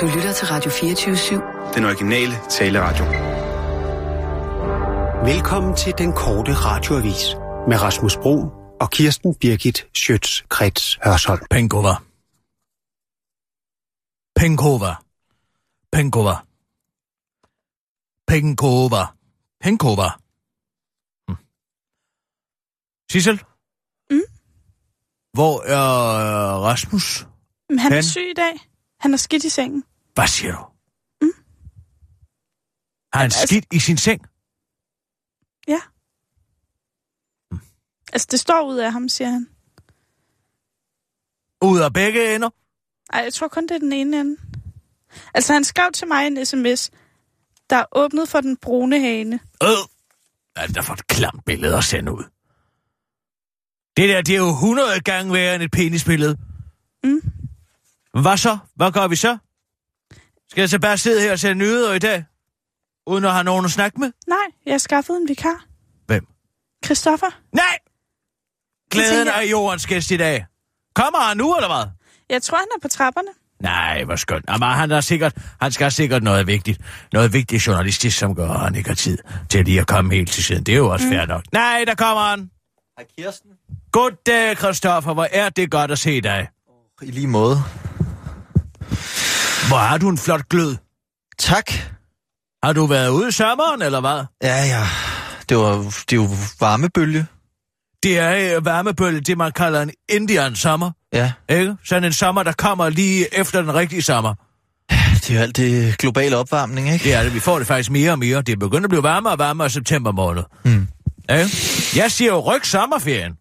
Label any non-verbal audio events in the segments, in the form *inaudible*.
Du lytter til Radio 24-7. Den originale taleradio. Velkommen til den korte radioavis med Rasmus Bro og Kirsten Birgit Schøtz-Krets Hørsholm. Penkova. Penkova. Penkova. Penkova. Penkova. Hm. Sissel? Mm? Hvor er Rasmus? Han er Han? syg i dag. Han er skidt i sengen. Hvad siger du? Mm? Har han Altså- skidt i sin seng? Ja. Altså, det står ud af ham, siger han. Ud af begge ender? Ej, jeg tror kun, det er den ene ende. Altså, han skrev til mig en sms, der er åbnet for den brune hane. Øh! Hvad er det der for et klamt billede at sende ud? Det der, det er jo 100 gange værre end et penisbillede. Mm. Hvad så? Hvad gør vi så? Skal jeg så bare sidde her og sende nyheder i dag? Uden at have nogen at snakke med? Nej, jeg har skaffet en vikar. Hvem? Christoffer. Nej! Glæden tænker er jordens gæst i dag. Kommer han nu, eller hvad? Jeg tror, han er på trapperne. Nej, hvor skønt. Jamen, han, er sikkert, han skal sikkert noget vigtigt. Noget vigtigt journalistisk, som gør, at han ikke har tid til lige at komme helt til siden. Det er jo også mm. fair nok. Nej, der kommer han. Hej Kirsten. Goddag, Christoffer. Hvor er det godt at se dig. I lige måde. Hvor har du en flot glød. Tak. Har du været ude i sommeren, eller hvad? Ja, ja. Det var, det er jo varmebølge. Det er øh, varmebølge, det man kalder en Indian sommer. Ja, Ikke? Sådan en sommer, der kommer lige efter den rigtige sommer. det er jo alt det globale opvarmning, ikke? Det. Vi får det faktisk mere og mere. Det er begyndt at blive varmere og varmere i september måned. Mm. Ikke? Jeg siger jo ryk sommerferien.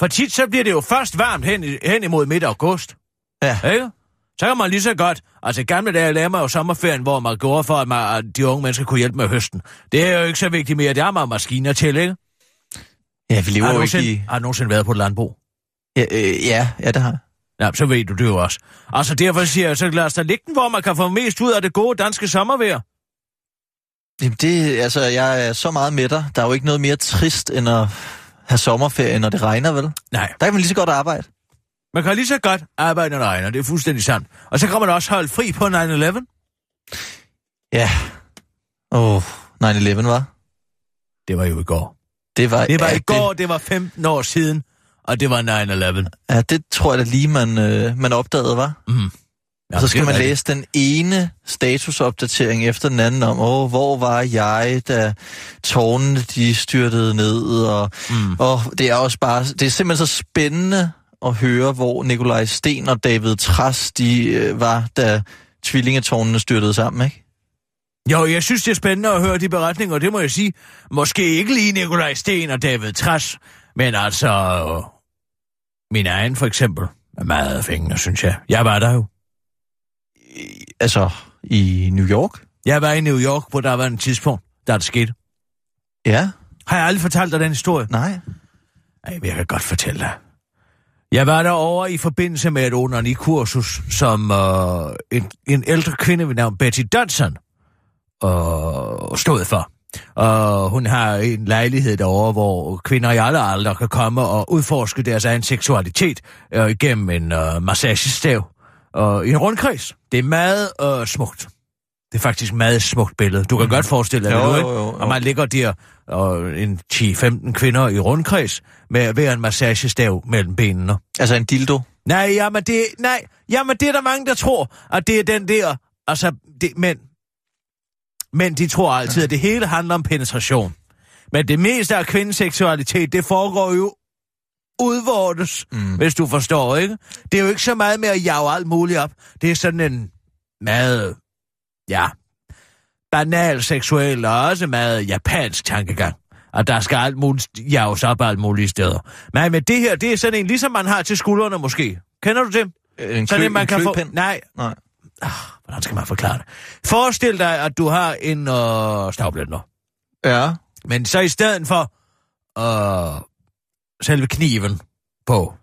For tit så bliver det jo først varmt hen, hen imod midt august. Ja. Ikke? Så kan man lige så godt... Altså i gamle dage lavede man jo sommerferien, hvor man gjorde for, at, man, at de unge mennesker kunne hjælpe med høsten. Det er jo ikke så vigtigt mere. Det har man maskiner til, ikke? Ja, vi lever Har jo ikke i... har du nogensinde været på et landbrug? Ja, øh, ja, ja, det har jeg. Ja, så ved du det jo også. Altså derfor siger jeg, så lad os da ligge den, hvor man kan få mest ud af det gode danske sommervejr. Jamen det, altså, jeg er så meget med dig. Der er jo ikke noget mere trist, end at have sommerferie, når det regner, vel? Nej, Der kan man lige så godt arbejde. Man kan lige så godt arbejde, når det regner. Det er fuldstændig sandt. Og så kan man også holde fri på 9-11. Ja. Åh, oh, 9-11, var. Det var jo i går. Det var, Det var ja, i går, det var 15 år siden, og det var 9-11. Ja, det tror jeg da lige, man, øh, man opdagede, var. Mm. Og så skal man læse den ene statusopdatering efter den anden om, åh, hvor var jeg, da tårnene de styrtede ned, og, Mm. og det er også bare, det er simpelthen så spændende at høre, hvor Nikolaj Sten og David Tras, de øh, var, da tvillingetårnene styrtede sammen, ikke? Jo, jeg synes, det er spændende at høre de beretninger, det må jeg sige. Måske ikke lige Nikolaj Sten og David Træs, men altså... øh, Min egen, for eksempel, er meget fængende, synes jeg. Jeg var der jo. I- Altså, i New York? Jeg var i New York, hvor der var en tidspunkt, der det skete. Ja, Har jeg aldrig fortalt dig den historie? nej. Nej, men jeg kan godt fortælle dig. Jeg var derovre i forbindelse med et onani-kursus, som øh, en, en ældre kvinde ved navn Betty Dodson øh, stod for. Og hun har en lejlighed derovre, hvor kvinder i alle aldre kan komme og udforske deres egen seksualitet øh, igennem en øh, massagestav øh, i en rundkreds. Det er meget øh, smukt. Det er faktisk et meget smukt billede. Du kan mm. godt forestille dig Jo, det, nu, jo, ikke? jo, jo. Og man ligger der og en 10-15 kvinder i rundkreds med hver en massagestav mellem benene. Altså en dildo. Nej, jamen det, nej, jamen det er der mange, der tror, at det er den der, altså, det, men, men de tror altid, at det hele handler om penetration. Men det meste af kvindens seksualitet, det foregår jo udvortes, mm. hvis du forstår, ikke? Det er jo ikke så meget med at jage alt muligt op. Det er sådan en meget, ja, banal seksuel og også meget japansk tankegang. Og der skal alt muligt jages op alt mulige steder. Men det her, det er sådan en, ligesom man har til skuldrene måske. Kender du det? En, Sådan klø, en, man en kan få... Nej, Nej. hvordan skal man forklare det? Forestil dig, at du har en øh, stavblender. Ja. Men så i stedet for øh, selve kniven på,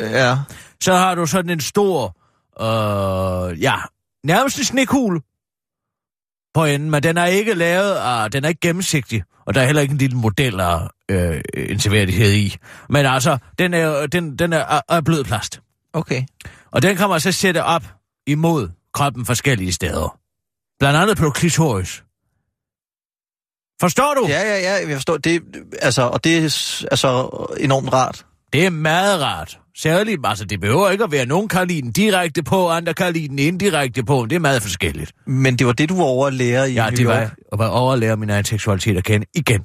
Ja. så har du sådan en stor, øh, ja, nærmest en snekugle på enden, men den er ikke lavet af, den er ikke gennemsigtig, og der er heller ikke en lille model af øh, en seværdighed i. Men altså, den er, den, den er af- af blød plast. Okay. Og den kan man så sætte op imod kroppen forskellige steder. Blandt andet på klitoris. Forstår du? Ja, ja, ja, jeg forstår. Det, altså, og det er altså enormt rart. Det er meget rart. Særligt, altså det behøver ikke at være, nogen kan lide den direkte på, andre kan lide den indirekte på. Det er meget forskelligt. Men det var det, du var over at lære i Ja, New det var York? at være over at lære min egen seksualitet at kende igen.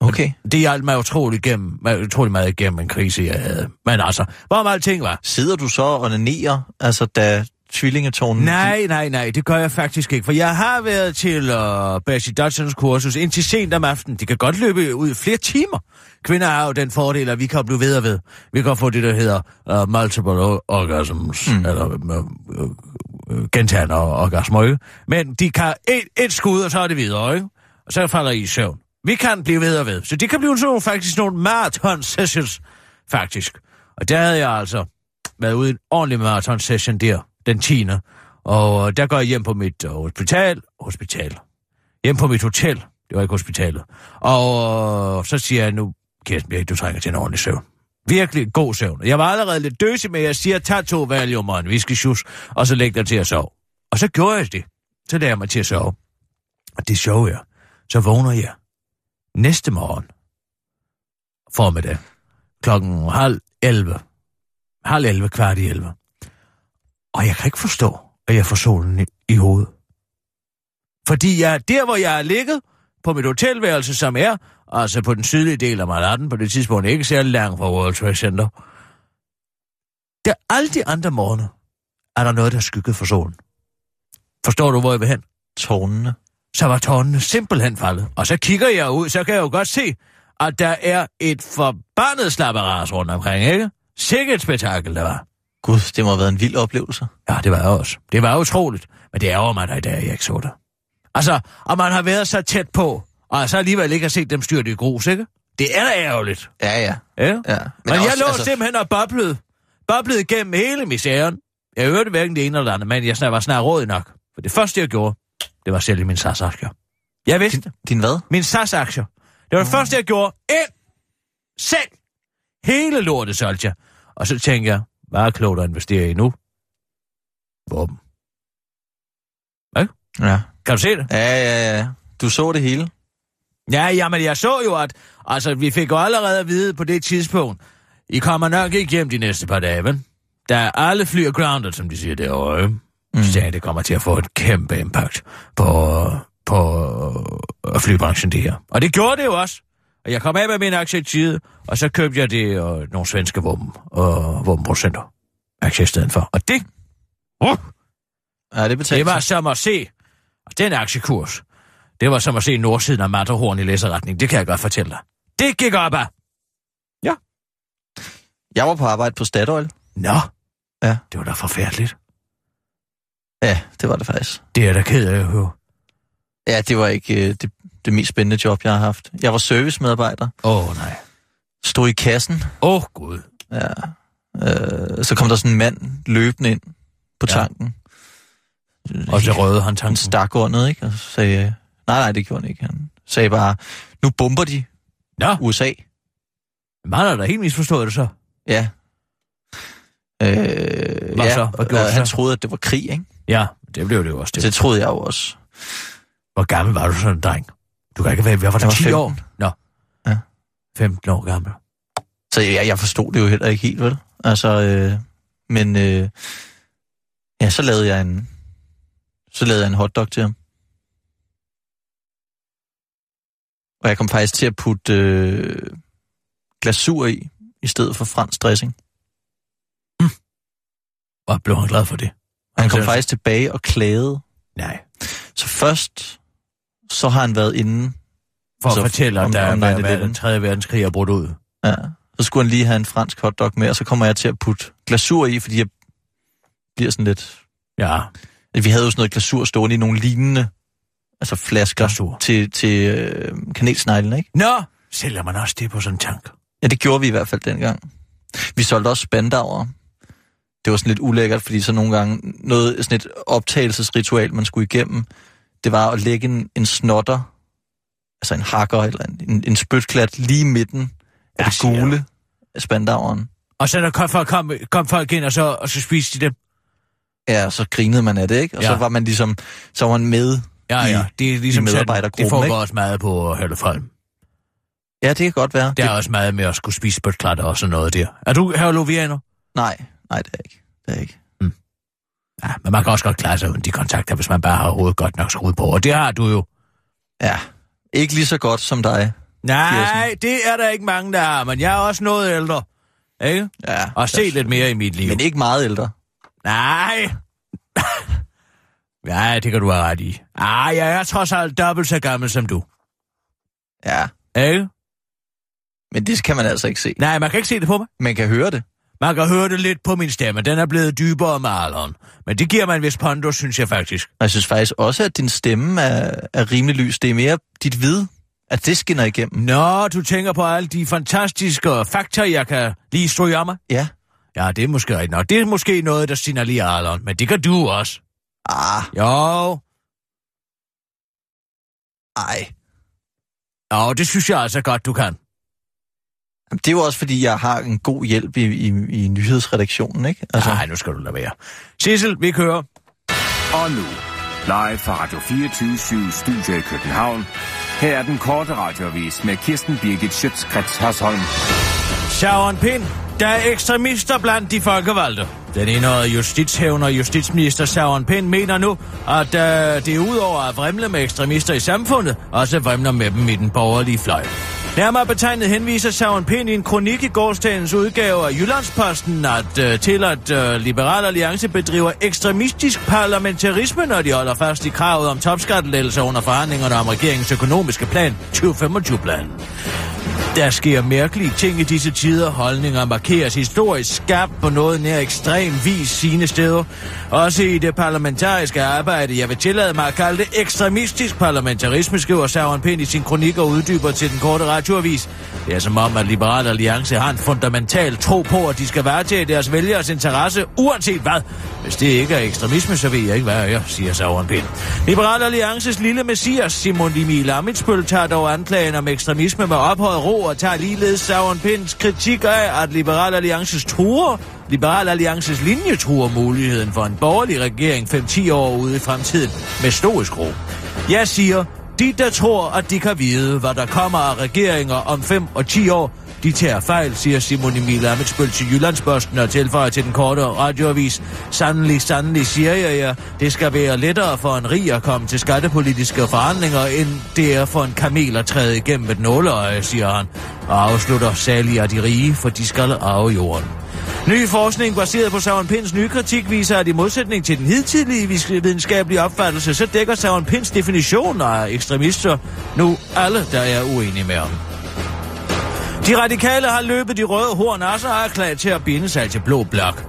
Okay. Det hjalp mig utrolig, gennem, utrolig meget igennem en krise, jeg havde. Men altså, hvorom alting var. Sidder du så og onanerer, altså da tvillingetårnen... Nej, nej, nej, det gør jeg faktisk ikke, for jeg har været til uh, Basie Dodsons kursus indtil sent om aftenen. Det kan godt løbe ud i flere timer. Kvinder har jo den fordel, at vi kan blive ved og ved. Vi kan få det, der hedder uh, multiple orgasms, mm. eller uh, uh, uh, gentagende orgasmer, ikke? Men de kan et, et skud, og så er det videre, ikke? Og så falder I i søvn. Vi kan blive ved og ved. Så det kan blive sådan faktisk nogle marathon sessions, faktisk. Og der havde jeg altså været ude i en ordentlig marathon session der, den 10. Og øh, der går jeg hjem på mit øh, hospital. Hospital. Hjem på mit hotel. Det var ikke hospitalet. Og øh, så siger jeg nu, Kirsten Birk, du trænger til en ordentlig søvn. Virkelig god søvn. Jeg var allerede lidt døsig, men jeg siger, tag to valium og en whiskyshus, og så læg dig til at sove. Og så gjorde jeg det. Så lagde jeg mig til at sove. Og det sjove er, så vågner jeg næste morgen formiddag klokken halv 11. Halv 11, kvart i 11. Og jeg kan ikke forstå, at jeg får solen i, i hovedet. Fordi jeg, der, hvor jeg er ligget, på mit hotelværelse, som er, altså på den sydlige del af Manhattan, på det tidspunkt ikke særlig langt fra World Trade Center, der alle de andre morgener, er der noget, der er skygget for solen. Forstår du, hvor jeg vil hen? Tårnene. så var tårnene simpelthen faldet. Og så kigger jeg ud, så kan jeg jo godt se, at der er et forbandet slapperas rundt omkring, ikke? Sikkert spektakel, der var. Gud, det må have været en vild oplevelse. Ja, det var jeg også. Det var utroligt. Men det ærger mig da i dag, jeg ikke så det. Altså, og man har været så tæt på, og så alligevel ikke har set dem styrte i grus, ikke? Det er da ærgerligt. Ja, ja. Ja? ja. Men, Men jeg også, lå altså... simpelthen og boblede. Boblede igennem hele misæren. Jeg hørte hverken det ene eller det andet, men jeg var snart råd nok. For det første, jeg gjorde, det var selv i min SAS-aktier. Jeg vidste, Din, din hvad? min SAS-aktier. Det var det første, jeg gjorde. Ind! Selv! Hele lortet solgte jeg. Og så tænkte jeg, hvad er klogt at investere i nu? Våben. Ja. Kan du se det? Ja, ja, ja. Du så det hele. Ja, jamen jeg så jo, at altså, vi fik jo allerede at vide på det tidspunkt, I kommer nok ikke hjem de næste par dage, vel? Der er alle fly er grounded, som de siger derovre. Mm. Jeg, det kommer til at få et kæmpe impact på, på øh, flybranchen, det her. Og det gjorde det jo også. Og jeg kom af med min aktie i tide, og så købte jeg det øh, nogle svenske våben, øh, våbenproducenter aktier i stedet for. Og det, uh, Ja, det betalte det var som at se, og den aktiekurs, det var som at se nordsiden af Matterhorn i læserretning. Det kan jeg godt fortælle dig. Det gik op ad. Jeg var på arbejde på Statoil. Nå. Ja. Det var da forfærdeligt. Ja, det var det faktisk. Det er da ked af at høre. Ja, det var ikke øh, det, det mest spændende job, jeg har haft. Jeg var servicemedarbejder. Åh, oh, nej. Stod i kassen. Åh, oh, Gud. Ja. Øh, så kom der sådan en mand løbende ind på Ja. tanken. Og så røde han Han tanken. stak under, ikke? Og så sagde, nej, nej, det gjorde han ikke. Han sagde bare, nu bomber de Nå, USA. man har da helt misforstået det så. Ja. Øh, Hvad ja, så? Hvad gjorde og han så? troede, at det var krig, ikke? Ja, det blev det jo også. Det. Det troede jeg jo også. Hvor gammel var du sådan en dreng? Du kan ikke være, hvad var du, var 10 15. år? Nå. Ja. 15 år gammel. Så jeg, jeg forstod det jo heller ikke helt, vel? Altså, øh, men øh, ja, så lavede jeg en, så lavede jeg en hotdog til ham. Og jeg kom faktisk til at putte øh, glasur i, i stedet for fransk dressing. Og blev han glad for det? Og han kom Altså- faktisk tilbage og klagede. Nej. Så først, så har han været inde, For Altså, at fortælle, om- der om var 9/11. den 3. verdenskrig er brudt ud. ja, så skulle han lige have en fransk hotdog med, og så kommer jeg til at putte glasur i, fordi jeg bliver sådan lidt... Ja, Vi havde jo sådan noget glasur stående i nogle lignende altså flasker Glasur. til, til øh, kanelsneglen, ikke? Nå, sælger man også det på sådan en tank? Ja, det gjorde vi i hvert fald dengang. Vi solgte også spandauer. Det var sådan lidt ulækkert, fordi så nogle gange noget sådan et optagelsesritual, man skulle igennem, det var at lægge en, en snotter, altså en hakker eller en, en, en spytklat lige i midten af Ja, det gule af spandaueren. Og så der kom folk, kom, kom folk ind, og så, og så spiste de dem. Ja, så grinede man af det, ikke? Og ja. Så var man ligesom, så var man med. Ja, i- ja. Det er ligesom i medarbejdergruppen, det foregår ikke? også meget på Høllefolm. Ja, det kan godt være. Der er også meget med at skulle spise bøtklatter og sådan noget der. Er du herlovianer? Nej, nej, det er ikke. Det er ikke. Ja, men man kan også godt klare sig uden de kontakter, hvis man bare har hovedet godt nok skruet på. Og det har du jo. Ja, ikke lige så godt som dig. Nej, det er der ikke mange, der har, men jeg er også noget ældre. Ikke? Ja. Og set lidt mere i mit liv. Men ikke meget ældre. Nej. *laughs* ja, det kan du have ret i. Ah, jeg er trods alt dobbelt så gammel som du. Ja, Ikke? men det kan man altså ikke se. Nej, man kan ikke se det på mig. Man kan høre det. Man kan høre det lidt på min stemme. Den er blevet dybere med alderen. Men det giver man vist pondus, synes jeg faktisk. Jeg synes faktisk også, at din stemme er, er rimelig lys. Det er mere dit vid, at det skinner igennem. Nå, du tænker på alle de fantastiske fakta, jeg kan lige stryge af mig? Ja. Ja, det er måske rigtigt nok. Det er måske noget, der signalerer alderen. Men det kan du også. Ah, Jo. ej. Jo, det synes jeg altså godt, du kan. Det er jo også, fordi jeg har en god hjælp i, i, i nyhedsredaktionen, ikke? Altså. Nej, nu skal du lade være. Sissel, vi kører. Og nu, live fra Radio 24 Studio i København. Her er den korte radiovis med Kirsten Birgit Schøtzgrads Hasholm. Sharon Pind, der er ekstremister blandt de folkevalgte. Den enøjede justitshævner justitsminister Sharon Pind mener nu, at uh, det er udover at vrimle med ekstremister i samfundet, også vrimler med dem i den borgerlige fløj. Nærmere betegnet henviser Søren Pind i en kronik i gårsdagens udgave af Jyllandsposten at, øh, til, at øh, Liberal Alliance bedriver ekstremistisk parlamentarisme, når de holder fast i kravet om topskattelettelser under forhandlingerne om regeringens økonomiske plan 2025-planen. Der sker mærkelige ting i disse tider. Holdninger markeres historisk skarpt på noget nær ekstrem vis sine steder. Også i det parlamentariske arbejde, jeg vil tillade mig at kalde det ekstremistisk parlamentarisme, skriver Søren Pind i sin kronik og uddyber til den korte naturvis. Det er som om, at Liberal Alliance har en fundamental tro på, at de skal varetage deres vælgeres interesse, uanset hvad. Hvis det ikke er ekstremisme, så ved jeg ikke, hvad jeg er, siger Sauron Pind. Liberal Alliances lille messias, Simon Emil Amitsbøl, tager dog anklagen om ekstremisme med ophøjet ro og tager ligeledes Sauron Pinds kritik af, at Liberal Alliances truer, Liberal Alliances linje truer muligheden for en borgerlig regering 5-10 år ude i fremtiden med stoisk ro. Jeg siger, de der tror, at de kan vide, hvad der kommer af regeringer om 5 og 10 år, de tager fejl, siger Simon Emil Amitsbøl til Jyllandsposten og tilføjer til den korte radioavis. Sandelig, sandelig siger jeg jer, det skal være lettere for en rig at komme til skattepolitiske forhandlinger, end det er for en kamel at træde igennem et nåleøje, siger han, og afslutter særlig af de rige, for de skal arve jorden. Ny forskning baseret på Søren Pins nye kritik viser, at i modsætning til den hidtidige videnskabelige opfattelse, så dækker Søren Pins definition af ekstremister nu alle, der er uenige med ham. De radikale har løbet de røde horn af sig og er klar til at binde sig til blå blok.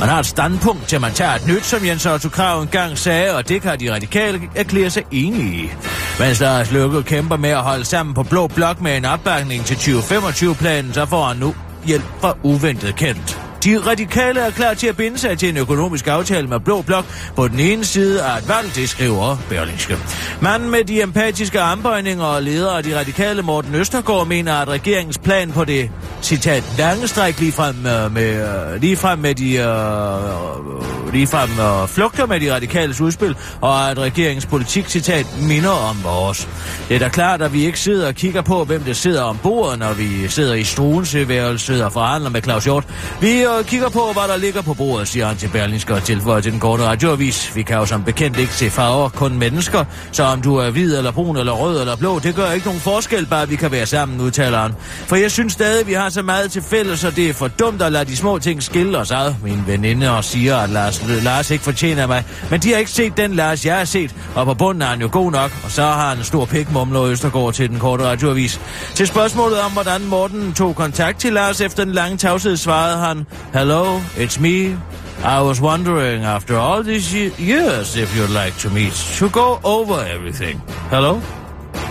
Man har et standpunkt til, man tager et nyt, som Jens Otto Krav engang sagde, og det kan de radikale erklære sig enige i. Mens Lars Løkke kæmper med at holde sammen på blå blok med en opbakning til 2025-planen, så får han nu hjælp fra uventet kendt. De radikale er klar til at binde sig til en økonomisk aftale med Blå Blok på den ene side af et valg, det skriver Berlingske. Manden med de empatiske armbøjninger og leder af de radikale Morten Østergaard mener, at regeringens plan på det citat lange stræk ligefrem øh, med, øh, ligefrem med de øh, ligefrem og flugter med de radikales udspil, og at regeringens politik citat minder om vores. Det er da klart, at vi ikke sidder og kigger på, hvem der sidder om bordet, når vi sidder i struenseværelset og forhandler med Claus Hjort. Vi øh, kigger på, hvad der ligger på bordet, siger han til Berlingske og tilføjer til den korte radioavis. Vi kan jo som bekendt ikke se farver, kun mennesker. Så om du er hvid eller brun eller rød eller blå, det gør ikke nogen forskel, bare vi kan være sammen, udtaler han. For jeg synes stadig, vi har så meget til fælles, og det er for dumt at lade de små ting skille os ad. Min veninde og siger, at Lars, Lars ikke fortjener mig. Men de har ikke set den Lars, jeg har set, og på bunden er han jo god nok. Og så har han en stor pik, mumler Østergaard til den korte radioavis. Til spørgsmålet om, hvordan Morten tog kontakt til Lars efter den lange tavshed, svarede han, Hello, it's me. I was wondering after all these years if you'd like to meet to go over everything. Hello?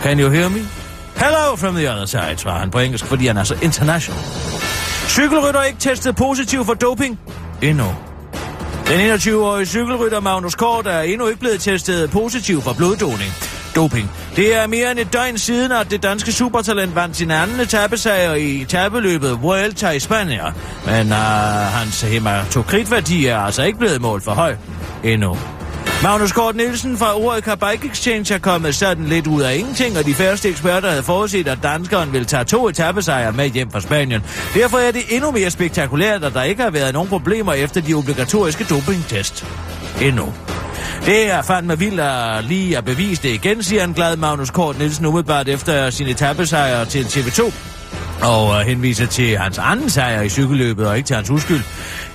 Can you hear me? Hello from the other side, svarer han på engelsk, fordi han er så international. Cykelrytter ikke testet positiv for doping? Endnu. Den 21-årige cykelrytter Magnus Kort er endnu ikke blevet testet positiv for bloddoning. doping. Det er mere end et døgn siden, at det danske supertalent vandt sin anden etappesejr i etappeløbet Vuelta i Spanien. Men uh, hans hematokritværdi er altså ikke blevet målt for høj endnu. Magnus Kort Nielsen fra Orica Bike Exchange er kommet sådan lidt ud af ingenting, og de færreste eksperter havde forudset, at danskeren vil tage to etappesejre med hjem fra Spanien. Derfor er det endnu mere spektakulært, at der ikke har været nogen problemer efter de obligatoriske dopingtest. Endnu. Det er fandme vildt at lige at bevise det igen, siger en glad Magnus Kort Nielsen umiddelbart efter sin etappesejr til TV2 og øh, henviser til hans anden sejr i cykelløbet og ikke til hans uskyld.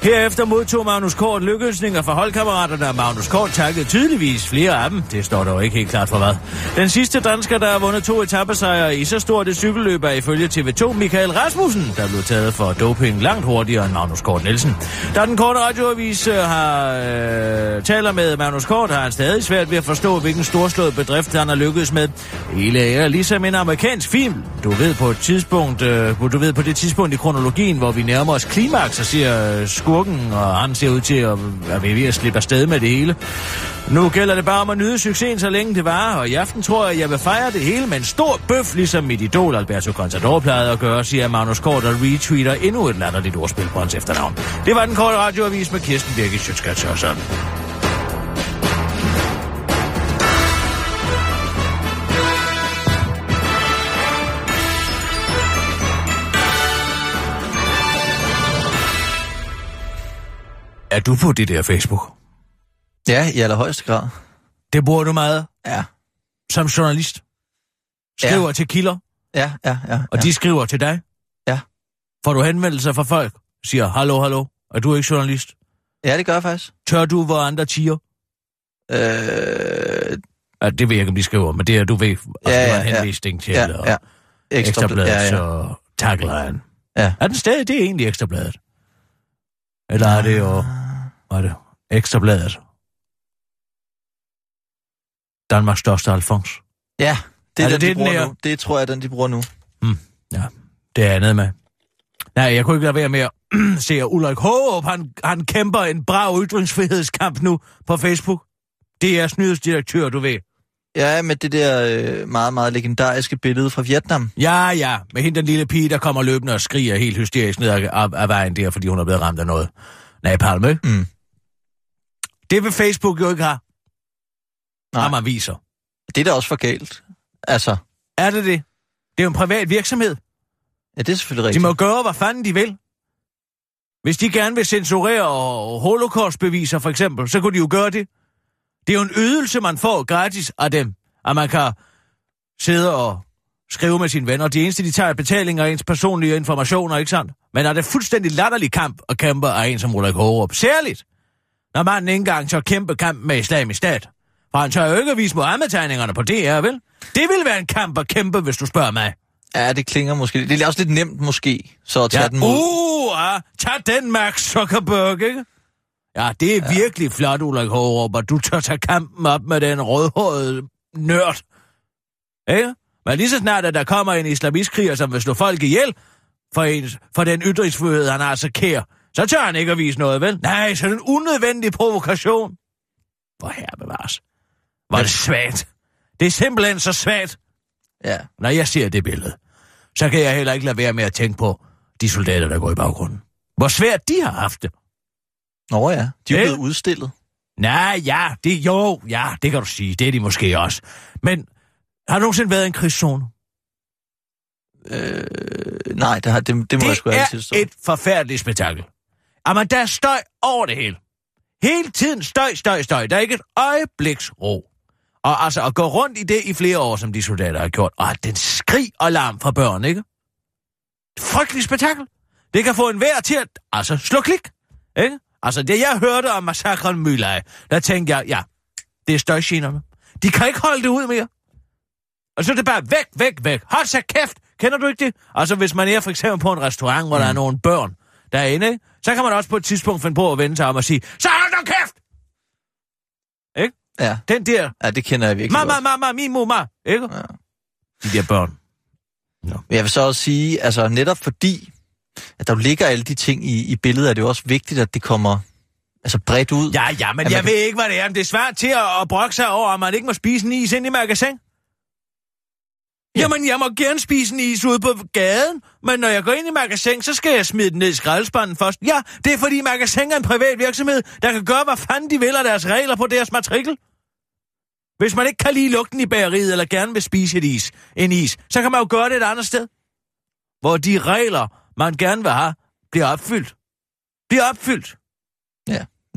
Herefter modtog Magnus Kort lykkeønsninger fra holdkammeraterne, og Magnus Kort takkede tydeligvis flere af dem. Det står dog ikke helt klart for hvad. Den sidste dansker, der har vundet to etappesejre i så stort et cykelløb, er ifølge TV2 Michael Rasmussen, der blev taget for doping langt hurtigere end Magnus Kort Nielsen. Da den korte radioavis øh, har øh, taler med Magnus Kort, har han stadig svært ved at forstå, hvilken storslået bedrift han har lykkedes med. Hele er ligesom en amerikansk film. Du ved på et tidspunkt, øh, du ved på det tidspunkt i kronologien, hvor vi nærmer os klimaks og ser øh, skurken, og han ser ud til at være ved at slippe afsted med det hele. Nu gælder det bare om at nyde succesen, så længe det varer, og i aften tror jeg, jeg vil fejre det hele med en stor bøf, ligesom mit idol Alberto Contador plejede at gøre, siger Magnus Kort og retweeter endnu et latterligt ordspil på hans efternavn. Det var den korte radioavis med Kirsten Birgit Sjøtskat sådan. Er du på det der Facebook? Ja, i allerhøjeste grad. Det bruger du meget Ja. som journalist. Skriver ja. til kilder, Ja, ja, ja. og ja. de skriver til dig. Ja. Får du henvendelser fra folk? Siger, hallo, hallo, er du ikke journalist? Ja, det gør jeg faktisk. Tør du, hvor andre tiger? Øh, Ja, det ved jeg ikke, om de skriver, men det er, du ved, at Ja, ja, en ja. henvisning til ja, og ja. Ekstrabladet, ja, ja. så tagline. Ja. Er den stadig, det er egentlig Ekstrabladet? Eller er det jo, hvad er det, Ekstrabladet? Danmarks største Alfons. Ja, det er, Er det den, de det, den bruger er? nu. Det tror jeg, er den, de bruger nu. Ja, det er andet med. Nej, jeg kunne ikke lade være med at *clears throat* se, at Ulrik Håb, han, han kæmper en brav ytringsfrihedskamp nu på Facebook. Det er nyhedsdirektør, du ved. Ja, med det der øh, meget, meget legendariske billede fra Vietnam. Ja, ja, med hende den lille pige, der kommer løbende og skriger helt hysterisk ned af, af, af vejen der, fordi hun er blevet ramt af noget. Napalm, ikke? Mm. Det vil Facebook jo ikke have, Nej. når man viser. Det er da også for galt. Altså, Er det det? Det er jo en privat virksomhed. ja, det er selvfølgelig De rigtigt. må gøre, hvad fanden de vil. Hvis de gerne vil censurere holocaustbeviser, for eksempel, så kunne de jo gøre det. Det er jo en ydelse, man får gratis af dem, at man kan sidde og skrive med sine venner. De eneste, de tager er betaling af ens personlige informationer, ikke sandt? Men er det fuldstændig latterlig kamp at kæmpe af en som Ulrik Hårup? Særligt, når manden ikke engang tør kæmpe kamp med islamisk stat. For han tør jo ikke at vise Mohammed-tegningerne på DR, vel? Det vil være en kamp at kæmpe, hvis du spørger mig. Ja, det klinger måske. Det er også lidt nemt måske, så at tage Ja, den mod. uh, ja, tag den, Max Zuckerberg, ikke? Ja, det er ja. virkelig flot, Ulrik Hårup, og du tør tage kampen op med den rødhårede nørd. Ikke? Men lige så snart, at der kommer en islamistkriger, som vil slå folk ihjel for, en, for den ytringsfrihed, han har så kær, så tør han ikke at vise noget, vel? Nej, så er det en unødvendig provokation. Hvor herre bevares. Hvor er det svagt. Det er simpelthen så svagt. Ja. Når jeg ser det billede, så kan jeg heller ikke lade være med at tænke på de soldater, der går i baggrunden. Hvor svært de har haft det. Nå ja, de er blevet udstillet. Nej, ja, det, jo, ja, det kan du sige. Det er de måske også. Men har du nogensinde været i en krigszone? Øh, nej, det, har, det, det må jeg sgu det altid er stå. et forfærdeligt spektakel. Jamen, der er støj over det hele. Hele tiden støj, støj, støj. Der er ikke et øjebliks ro. Og altså at gå rundt i det i flere år, som de soldater har gjort. Og den skrig og larm fra børn, ikke? Frygtelig spektakel. Det kan få en vær til at altså, slå klik. Ikke? Altså, det jeg hørte om massakren Mølej, der tænkte jeg, ja, det er støjgenerne. De kan ikke holde det ud mere. Og så er det bare væk, væk, væk. Hold så kæft. Kender du ikke det? Altså, hvis man er for eksempel på en restaurant, hvor mm. der er nogle børn derinde, ikke? så kan man også på et tidspunkt finde på at vende sig om og sige, så hold nu kæft! Ja. Den der, ja, det kender jeg virkelig mamma, godt. mamma, min mor, ikke? Ja. De der børn. Men jeg vil så også sige, altså netop fordi, at der ligger alle de ting i, i billedet, er det jo også vigtigt, at det kommer altså bredt ud. Ja, ja, men jeg kan- ved ikke, hvad det er. Men det er svært til at, at brokke sig over, at man ikke må spise en is ind i magasin. Jamen, jeg må gerne spise en is ude på gaden, men når jeg går ind i magasin, så skal jeg smide den ned i skraldespanden først. Ja, det er fordi magasin er en privat virksomhed, der kan gøre, hvad fanden de vil af deres regler på deres matrikel. Hvis man ikke kan lide lugten i bageriet, eller gerne vil spise et is, en is, så kan man jo gøre det et andet sted. Hvor de regler, man gerne vil have, bliver opfyldt. Bliver opfyldt.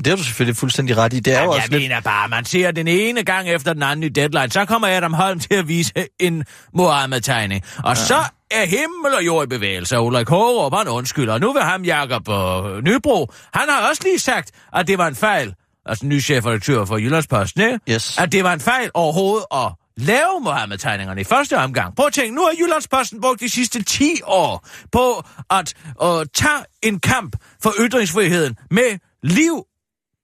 Det har du selvfølgelig fuldstændig ret i. Det er jo Jamen, også jeg lidt... mener bare, man ser den ene gang efter den anden i deadline, så kommer Adam Holm til at vise en Mohammed-tegning. Og ja. så er himmel og jord i bevægelse, og Ulrik Hårup, han undskylder. Og nu vil ham Jakob uh, Nybro, han har også lige sagt, at det var en fejl, altså ny chefredaktør for Jyllandsposten, ikke? Yes. at det var en fejl overhovedet at lave Mohammed-tegningerne i første omgang. Prøv at tænke, nu har Jyllandsposten brugt de sidste 10 år på at uh, tage en kamp for ytringsfriheden med liv,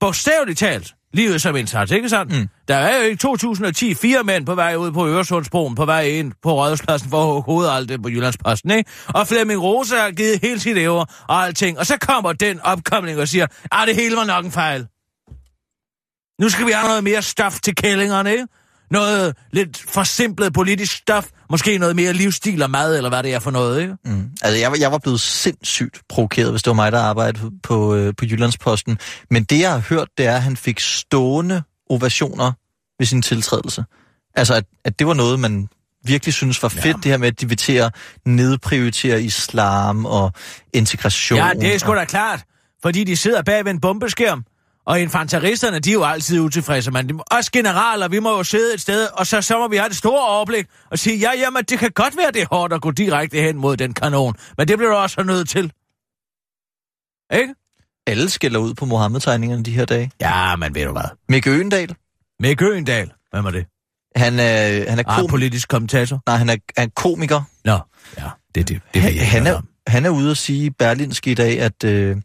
bogstaveligt talt, livet som indsats, ikke sandt? Mm. Der er jo i 2010 fire mænd på vej ud på Øresundsbroen, på vej ind på Rådhuspladsen for at hugge hovedet alt det på Jyllandsposten, ikke? Og Flemming Rose har givet helt sit æver og alting. Og så kommer den opkomling og siger, ah, det hele var nok en fejl. Nu skal vi have noget mere stof til kællingerne, ikke? Noget lidt forsimplet politisk stof. Måske noget mere livsstil og mad, eller hvad det er for noget, ikke? Mm. Altså, jeg, var- jeg var blevet sindssygt provokeret, hvis det var mig, der arbejdede på, på, øh, på Jyllandsposten. Men det, jeg har hørt, det er, at han fik stående ovationer ved sin tiltrædelse. Altså, at, at det var noget, man virkelig synes var fedt, ja. det her med, at de vil til at nedprioritere islam og integration. Ja, det er sgu da klart. Fordi de sidder bag ved en bombeskærm. Og infanteristerne, de er jo altid utilfredse, men os generaler, vi må jo sidde et sted, og så, så må vi have det store overblik og sige, ja, jamen, det kan godt være, det er hårdt at gå direkte hen mod den kanon, men det bliver du også nødt til. Ikke? Alle skælder ud på Mohammed-tegningerne de her dage. Ja, men ved du hvad? Mikke Øgendal, Mick Øgendal, hvem er det? han er, han er, Ah, kom... politisk kommentator. Nej, han er, han er komiker. Nå, ja, det er det. det han, jeg han, er, om. han er ude at sige i Berlinske i dag, at, øh,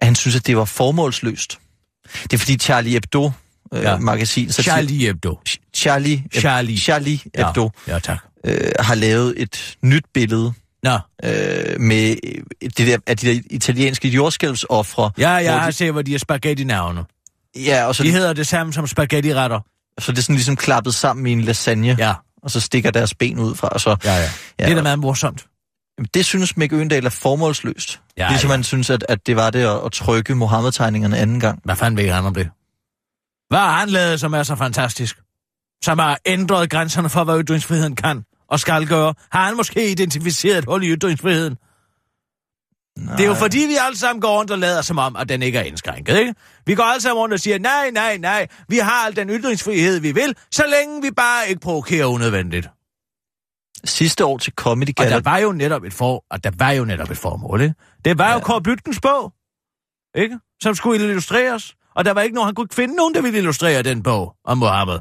at han synes, at det var formålsløst. Det er fordi Charlie Hebdo øh, Ja. magasin, så Charlie Hebdo. Charlie, Charlie. Charlie Hebdo Ja, ja tak. øh, har lavet et nyt billede Nå, øh, med øh, det der, af de der italienske jordskælvsoffre. ja, jeg har de, set, hvor de er spaghetti-navne. ja, og så, De hedder det samme som spaghetti-retter. så det er sådan ligesom klappet sammen i en lasagne, Ja, og så stikker deres ben ud fra. Og så, ja, ja. Ja. Det er da meget morsomt. Jamen, det synes Mick Øgendal er formålsløst. Ja, ligesom ja. han synes, at, at det var det at, at trykke Mohammed-tegningerne anden gang. Hvad fanden ved han om det? Hvad har han lavet, som er så fantastisk? Som har ændret grænserne for, hvad ytringsfriheden kan og skal gøre? Har han måske identificeret et hul i ytringsfriheden? Nej. Det er jo fordi, vi alle sammen går rundt og lader som om, at den ikke er indskrænket, ikke? Vi går alle sammen rundt og siger, nej, nej, nej, vi har al den ytringsfrihed, vi vil, så længe vi bare ikke provokerer unødvendigt. Sidste år til Comedy Og Gala, der var jo netop et, for, og der var jo netop et formål, ikke? Det var ja. jo. Kåre Blytkens bog, ikke? Som skulle illustreres. Og der var ikke nogen, han kunne finde nogen, der ville illustrere den bog om Mohammed.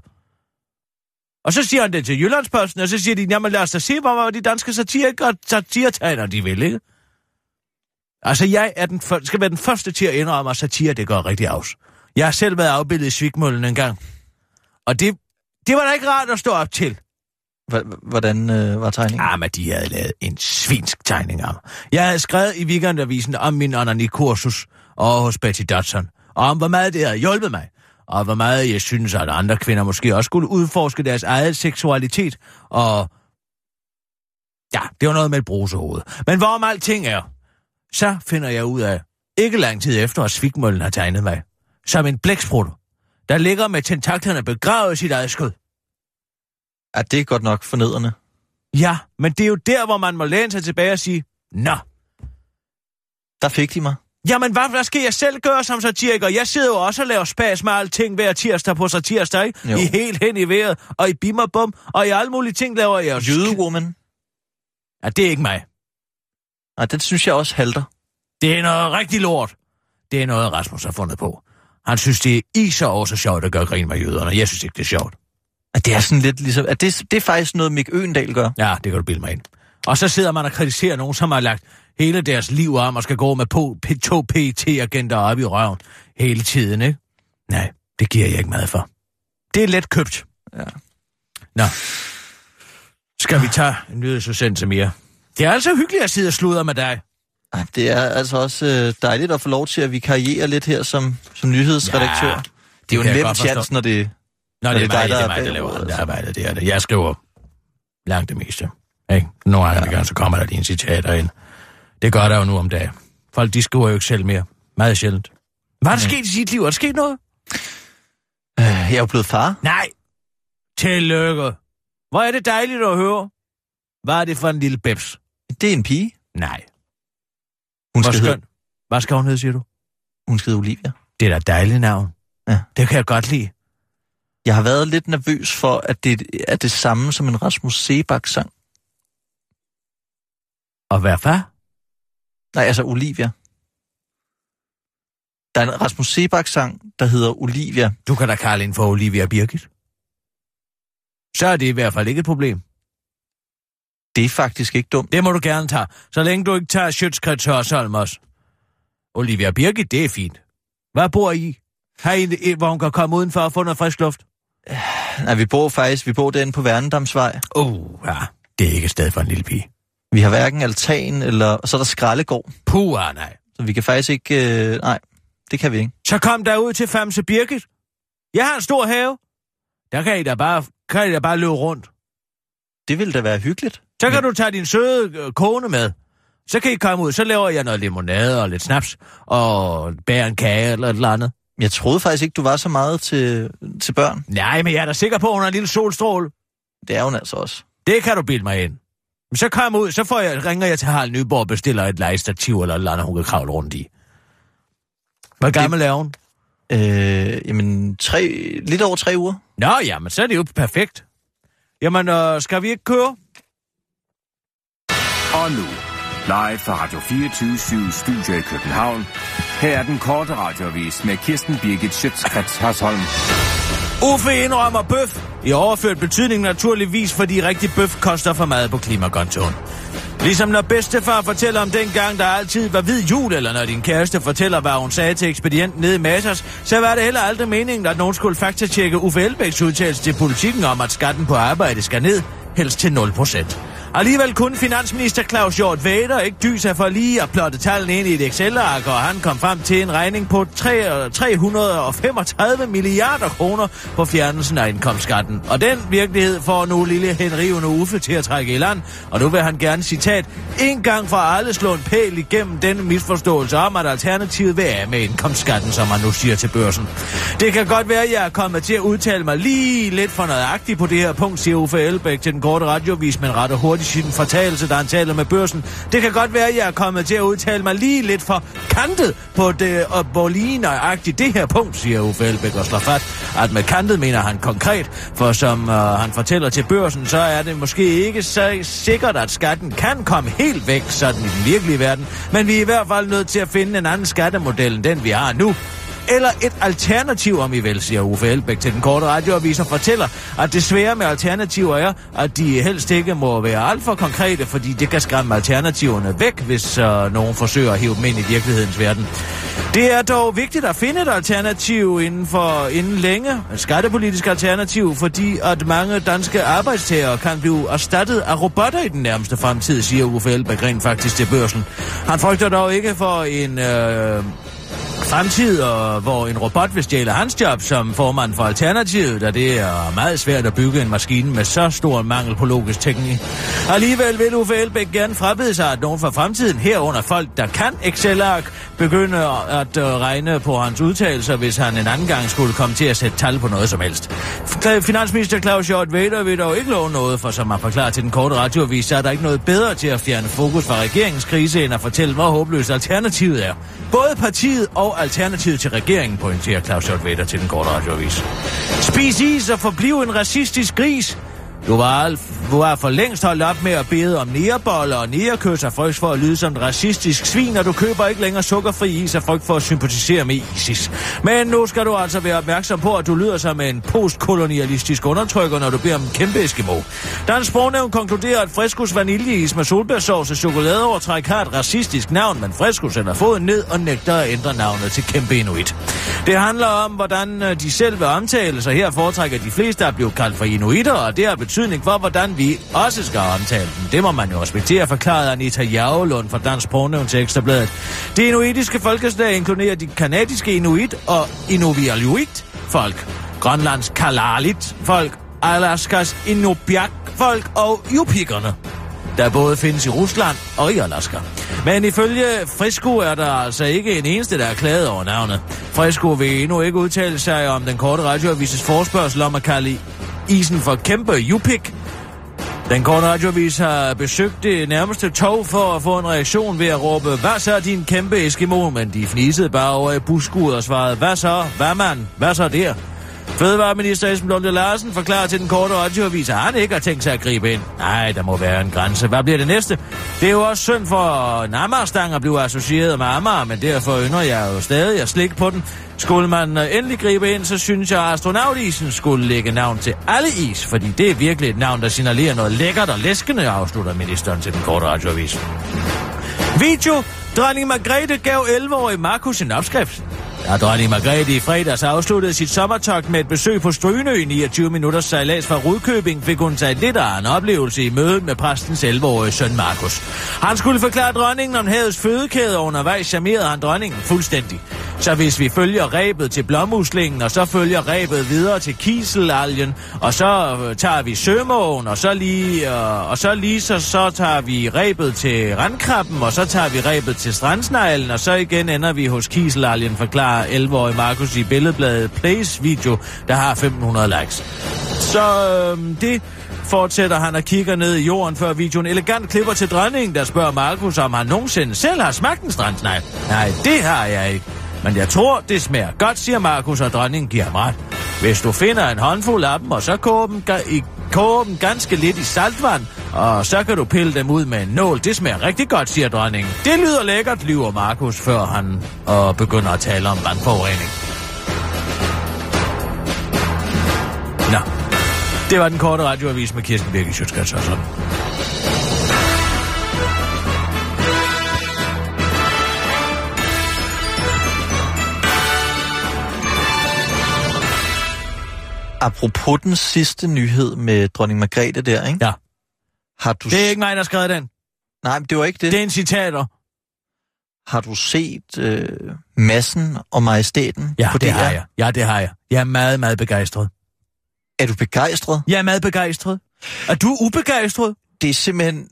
Og så siger han det til Jyllandsposten, og så siger de, jamen lad os da se, hvor de danske satirikere satiretegner, de vil, ikke? Altså, jeg er den, før- skal være den første til at indrømme, at satire, det gør rigtig afs. Jeg har selv været afbildet i Svigmøllen en gang. Og det, det var da ikke rart at stå op til. Hvordan øh, var tegningen? Ah, men de havde lavet en svinsk tegning af mig. Jeg havde skrevet i weekendavisen om min onani-kursus og hos Betty Dodson, og om hvor meget det havde hjulpet mig, og hvor meget jeg synes, at andre kvinder måske også skulle udforske deres eget seksualitet, og ja, det var noget med et brusehoved. Men hvorom alting er, så finder jeg ud af, ikke lang tid efter, at Svigmøllen har tegnet mig, som en blæksprut, der ligger med tentaklerne begravet i sit eget skød. Ja, det er godt nok fornedrende. Ja, men det er jo der, hvor man må læne sig tilbage og sige, Nå, Der fik de mig. Jamen, hvad, hvad skal jeg selv gøre som satiriker? Jeg sidder jo også og laver spas med alting hver tirsdag på satirsdag, ikke? Jo. I helt hen i vejret, og i bim og bum, og i alle mulige ting laver jeg. Jødewoman. Ja, det er ikke mig. Nej, det synes jeg også halter. Det er noget rigtig lort. Det er noget, Rasmus har fundet på. Han synes, det er i så også sjovt at gøre grin med jøderne. Jeg synes ikke, det er sjovt. At det er sådan lidt ligesom... At det, det er faktisk noget, Mick Øgendal gør. Ja, det kan du bilde mig ind. Og så sidder man og kritiserer nogen, som har lagt hele deres liv om og skal gå med på to PT-agenter op i røven hele tiden, ikke? Nej, det giver jeg ikke meget for. Det er let købt. Ja. Nå. Skal vi tage en nyhedsudsendelse mere? Det er altså hyggeligt at sidde og sludre med dig. Det er altså også øh, dejligt at få lov til at vikariere lidt her som, som nyhedsredaktør. Ja, det er jo en nem chance, når det... Nå, det er det mig, dig, det der er mig, der laver ordet, det altså? arbejde, det er det. Jeg skriver Langt det meste. Ikke? Nogle gange, ja. gange så kommer der en citater ind. Det gør der jo nu om dagen. Folk, de skriver jo ikke selv mere. Meget sjældent. Hvad er der sket i sit liv? Er der sket noget? Øh, Jeg er jo blevet far. Nej. Tillykke. Hvor er det dejligt at høre. Hvad er det for en lille bebs? Det er en pige. Nej. Hun Hvor skal, hedde. Hvad skal hun hedde, siger du? hun skal hedde Olivia. Det er da et dejligt navn. Ja. Det kan jeg godt lide. Jeg har været lidt nervøs for, at det er det samme som en Rasmus Sebak-sang. Og hvad far? Nej, altså Olivia. Der er en Rasmus Sebak-sang, der hedder Olivia. Du kan da kalde ind for Olivia Birgit. Så er det i hvert fald ikke et problem. Det er faktisk ikke dumt. Det må du gerne tage, så længe du ikke tager Sjøtskridt Hørsholm også. Olivia Birgit, det er fint. Hvad bor I? Har I, hvor hun kan komme udenfor og få noget frisk luft? Nej, vi bor faktisk, vi bor derinde på Værnedamsvej. Åh, oh, ja. Det er ikke et sted for en lille pige. Vi har hverken altan, eller og så er der skraldegård. Puh, ah, nej. Så vi kan faktisk ikke... Øh, nej, det kan vi ikke. Så kom der ud til Famse Birgit. Jeg har en stor have. Der kan I da bare, kan I da bare løbe rundt. Det ville da være hyggeligt. Så kan du tage din søde øh, kone med. Så kan I komme ud, så laver jeg noget limonade og lidt snaps, og bærer en kage eller et eller andet. Jeg troede faktisk ikke, du var så meget til, til børn. Nej, men jeg er da sikker på, at hun har en lille solstråle. Det er hun altså også. Det kan du bilde mig ind. Men så kom ud, så får jeg, ringer jeg til Harald Nyborg og bestiller et legestativ eller et eller andet, hun kan kravle rundt i. Hvor gammel er hun? Øh, jamen, tre, lidt over tre uger. Nå, jamen, så er det jo perfekt. Jamen, øh, skal vi ikke køre? Og nu, live fra Radio 24 Studio i København. Her er den korte radiovis med Kirsten Birgit Schøtzgrads Hasholm. Uffe indrømmer bøf. I overført betydning naturligvis, fordi rigtig bøf koster for meget på klimakontoen. Ligesom når bedstefar fortæller om den gang, der altid var hvid jul, eller når din kæreste fortæller, hvad hun sagde til ekspedienten nede i Massers, så var det heller aldrig meningen, at nogen skulle faktatjekke Uffe Elbæks udtalelse til politikken om, at skatten på arbejde skal ned, helst til 0%. Alligevel kunne finansminister Claus Hjort Vader ikke dyse for lige at plotte tallene ind i et Excel-ark, og han kom frem til en regning på 3, 335 milliarder kroner på fjernelsen af indkomstskatten. Og den virkelighed får nu lille Henrivende Uffe til at trække i land, og nu vil han gerne citat, en gang for alle slå en pæl igennem denne misforståelse om, at alternativet vil af med indkomstskatten, som han nu siger til børsen. Det kan godt være, at jeg er kommet til at udtale mig lige lidt for nøjagtigt på det her punkt, siger Uffe Elbæk til den korte radiovis, men ret hurtigt i sin fortalelse, da han taler med børsen. Det kan godt være, at jeg er kommet til at udtale mig lige lidt for kantet på det, og på lige nøjagtigt det her punkt, siger Uffe Elbæk og slår fat, at med kantet mener han konkret, for som øh, han fortæller til børsen, så er det måske ikke så sikkert, at skatten kan komme helt væk sådan i den virkelige verden, men vi er i hvert fald nødt til at finde en anden skattemodel end den, vi har nu eller et alternativ, om I vil, siger Uffe Elbæk til den korte radioavis og fortæller, at det svære med alternativer er, at de helst ikke må være alt for konkrete, fordi det kan skræmme alternativerne væk, hvis øh, nogen forsøger at hive dem ind i virkelighedens verden. Det er dog vigtigt at finde et alternativ inden for inden længe, et skattepolitisk alternativ, fordi at mange danske arbejdstager kan blive erstattet af robotter i den nærmeste fremtid, siger Uffe Elbæk rent faktisk til børsen. Han frygter dog ikke for en... Øh, fremtid, og hvor en robot vil stjæle hans job som formand for Alternativet, da det er meget svært at bygge en maskine med så stor mangel på logisk teknik. Alligevel vil Uffe Elbæk gerne frabede sig, at nogen fra fremtiden, herunder folk, der kan Excel-ark, begynder at øh, regne på hans udtalelser, hvis han en anden gang skulle komme til at sætte tal på noget som helst. Finansminister Claus Hjort Vader vil dog ikke love noget, for som han forklarer til den korte radioavis, så er der ikke noget bedre til at fjerne fokus fra regeringens krise, end at fortælle, hvor håbløst alternativet er. Både partiet og alternativet til regeringen, pointerer Claus Hjort Vader til den korte radioavis. Spis is og forbliv en racistisk gris. Du var, du var for længst holdt op med at bede om næreboller og nærkøs af frygt for at lyde som et racistisk svin, og du køber ikke længere sukkerfri is af frygt for at sympatisere med ISIS. Men nu skal du altså være opmærksom på, at du lyder som en postkolonialistisk undertrykker, når du beder om en kæmpe Eskimo. Dansk Sprognævn konkluderer, at friskus vaniljeis med solbærsauce og chokoladeovertræk har et racistisk navn, men friskus sender foden ned og nægter at ændre navnet til Kæmpe Inuit. Det handler om, hvordan øh, de selv vil omtale sig. Her foretrækker de fleste at blive kaldt for inuitter, og det har betydning for, hvordan vi også skal omtale den. Det må man jo respektere, forklarede Anita Javelund fra Dansk Sprognævn til Ekstrabladet. Det inuitiske folkeslag inkluderer de kanadiske inuit og inuvialuit folk, Grønlands kalalit folk, Alaskas inupiak folk og jupikkerne der både findes i Rusland og i Alaska. Men ifølge Frisco er der altså ikke en eneste, der er klaget over navnet. Frisco vil endnu ikke udtale sig om den korte radioavises forspørgsel om at kalde isen for kæmpe Jupik. Den korte radiovis har besøgt det nærmeste tog for at få en reaktion ved at råbe, hvad så din kæmpe Eskimo? Men de fnisede bare over i buskud og svarede, hvad så? Hvad man, Hvad så der? Fødevareminister Esben Lunde Larsen forklarer til den korte radioavis, at han ikke har tænkt sig at gribe ind. Nej, der må være en grænse. Hvad bliver det næste? Det er jo også synd for en Amagerstang at blive associeret med Amager, men derfor ynder jeg jo stadig at slikke på den. Skulle man øh, endelig gribe ind, så synes jeg, at astronautisen skulle lægge navn til alle is, fordi det er virkelig et navn, der signalerer noget lækkert og læskende, afslutter ministeren til den korte radioavis. Video. Dronning Margrethe gav 11-årig Markus en opskrift. Da dronning Margrethe i fredags afsluttede sit sommertogt med et besøg på Strynø i 29 minutters sejlads fra Rudkøbing, fik hun sig lidt af en oplevelse i mødet med præstens 11-årige søn Markus. Han skulle forklare dronningen om havets fødekæde, og undervejs charmerede han dronningen fuldstændig. Så hvis vi følger rebet til blommuslingen, og så følger rebet videre til kiselalgen, og så øh, tager vi sømågen, og så lige, øh, og så lige så, så tager vi rebet til randkrabben, og så tager vi rebet til strandsneglen, og så igen ender vi hos kiselalgen, forklarer 11-årige Markus i billedbladet Plays video, der har 1500 likes. Så øh, det fortsætter han og kigger ned i jorden, før videoen elegant klipper til dronningen, der spørger Markus, om han nogensinde selv har smagt en strandsnegl. Nej, det har jeg ikke. Men jeg tror, det smager godt, siger Markus, og dronningen giver mig ret. Hvis du finder en håndfuld af dem, og så koger dem, i, koge dem ganske lidt i saltvand, og så kan du pille dem ud med en nål. Det smager rigtig godt, siger dronningen. Det lyder lækkert, lyver Markus, før han og begynder at tale om vandforurening. Nå, det var den korte radioavis med Kirsten Birgit Sjøtskrets og sådan. Apropos den sidste nyhed med dronning Margrethe der, ikke? Ja. Har du... Det er ikke mig, der har skrevet den. Nej, men det var ikke det. Det er en citater. Har du set øh, massen og majestæten Ja, på det DR? har jeg. Ja, det har jeg. Jeg er meget, meget begejstret. Er du begejstret? Jeg er meget begejstret. Er du ubegejstret? Det er simpelthen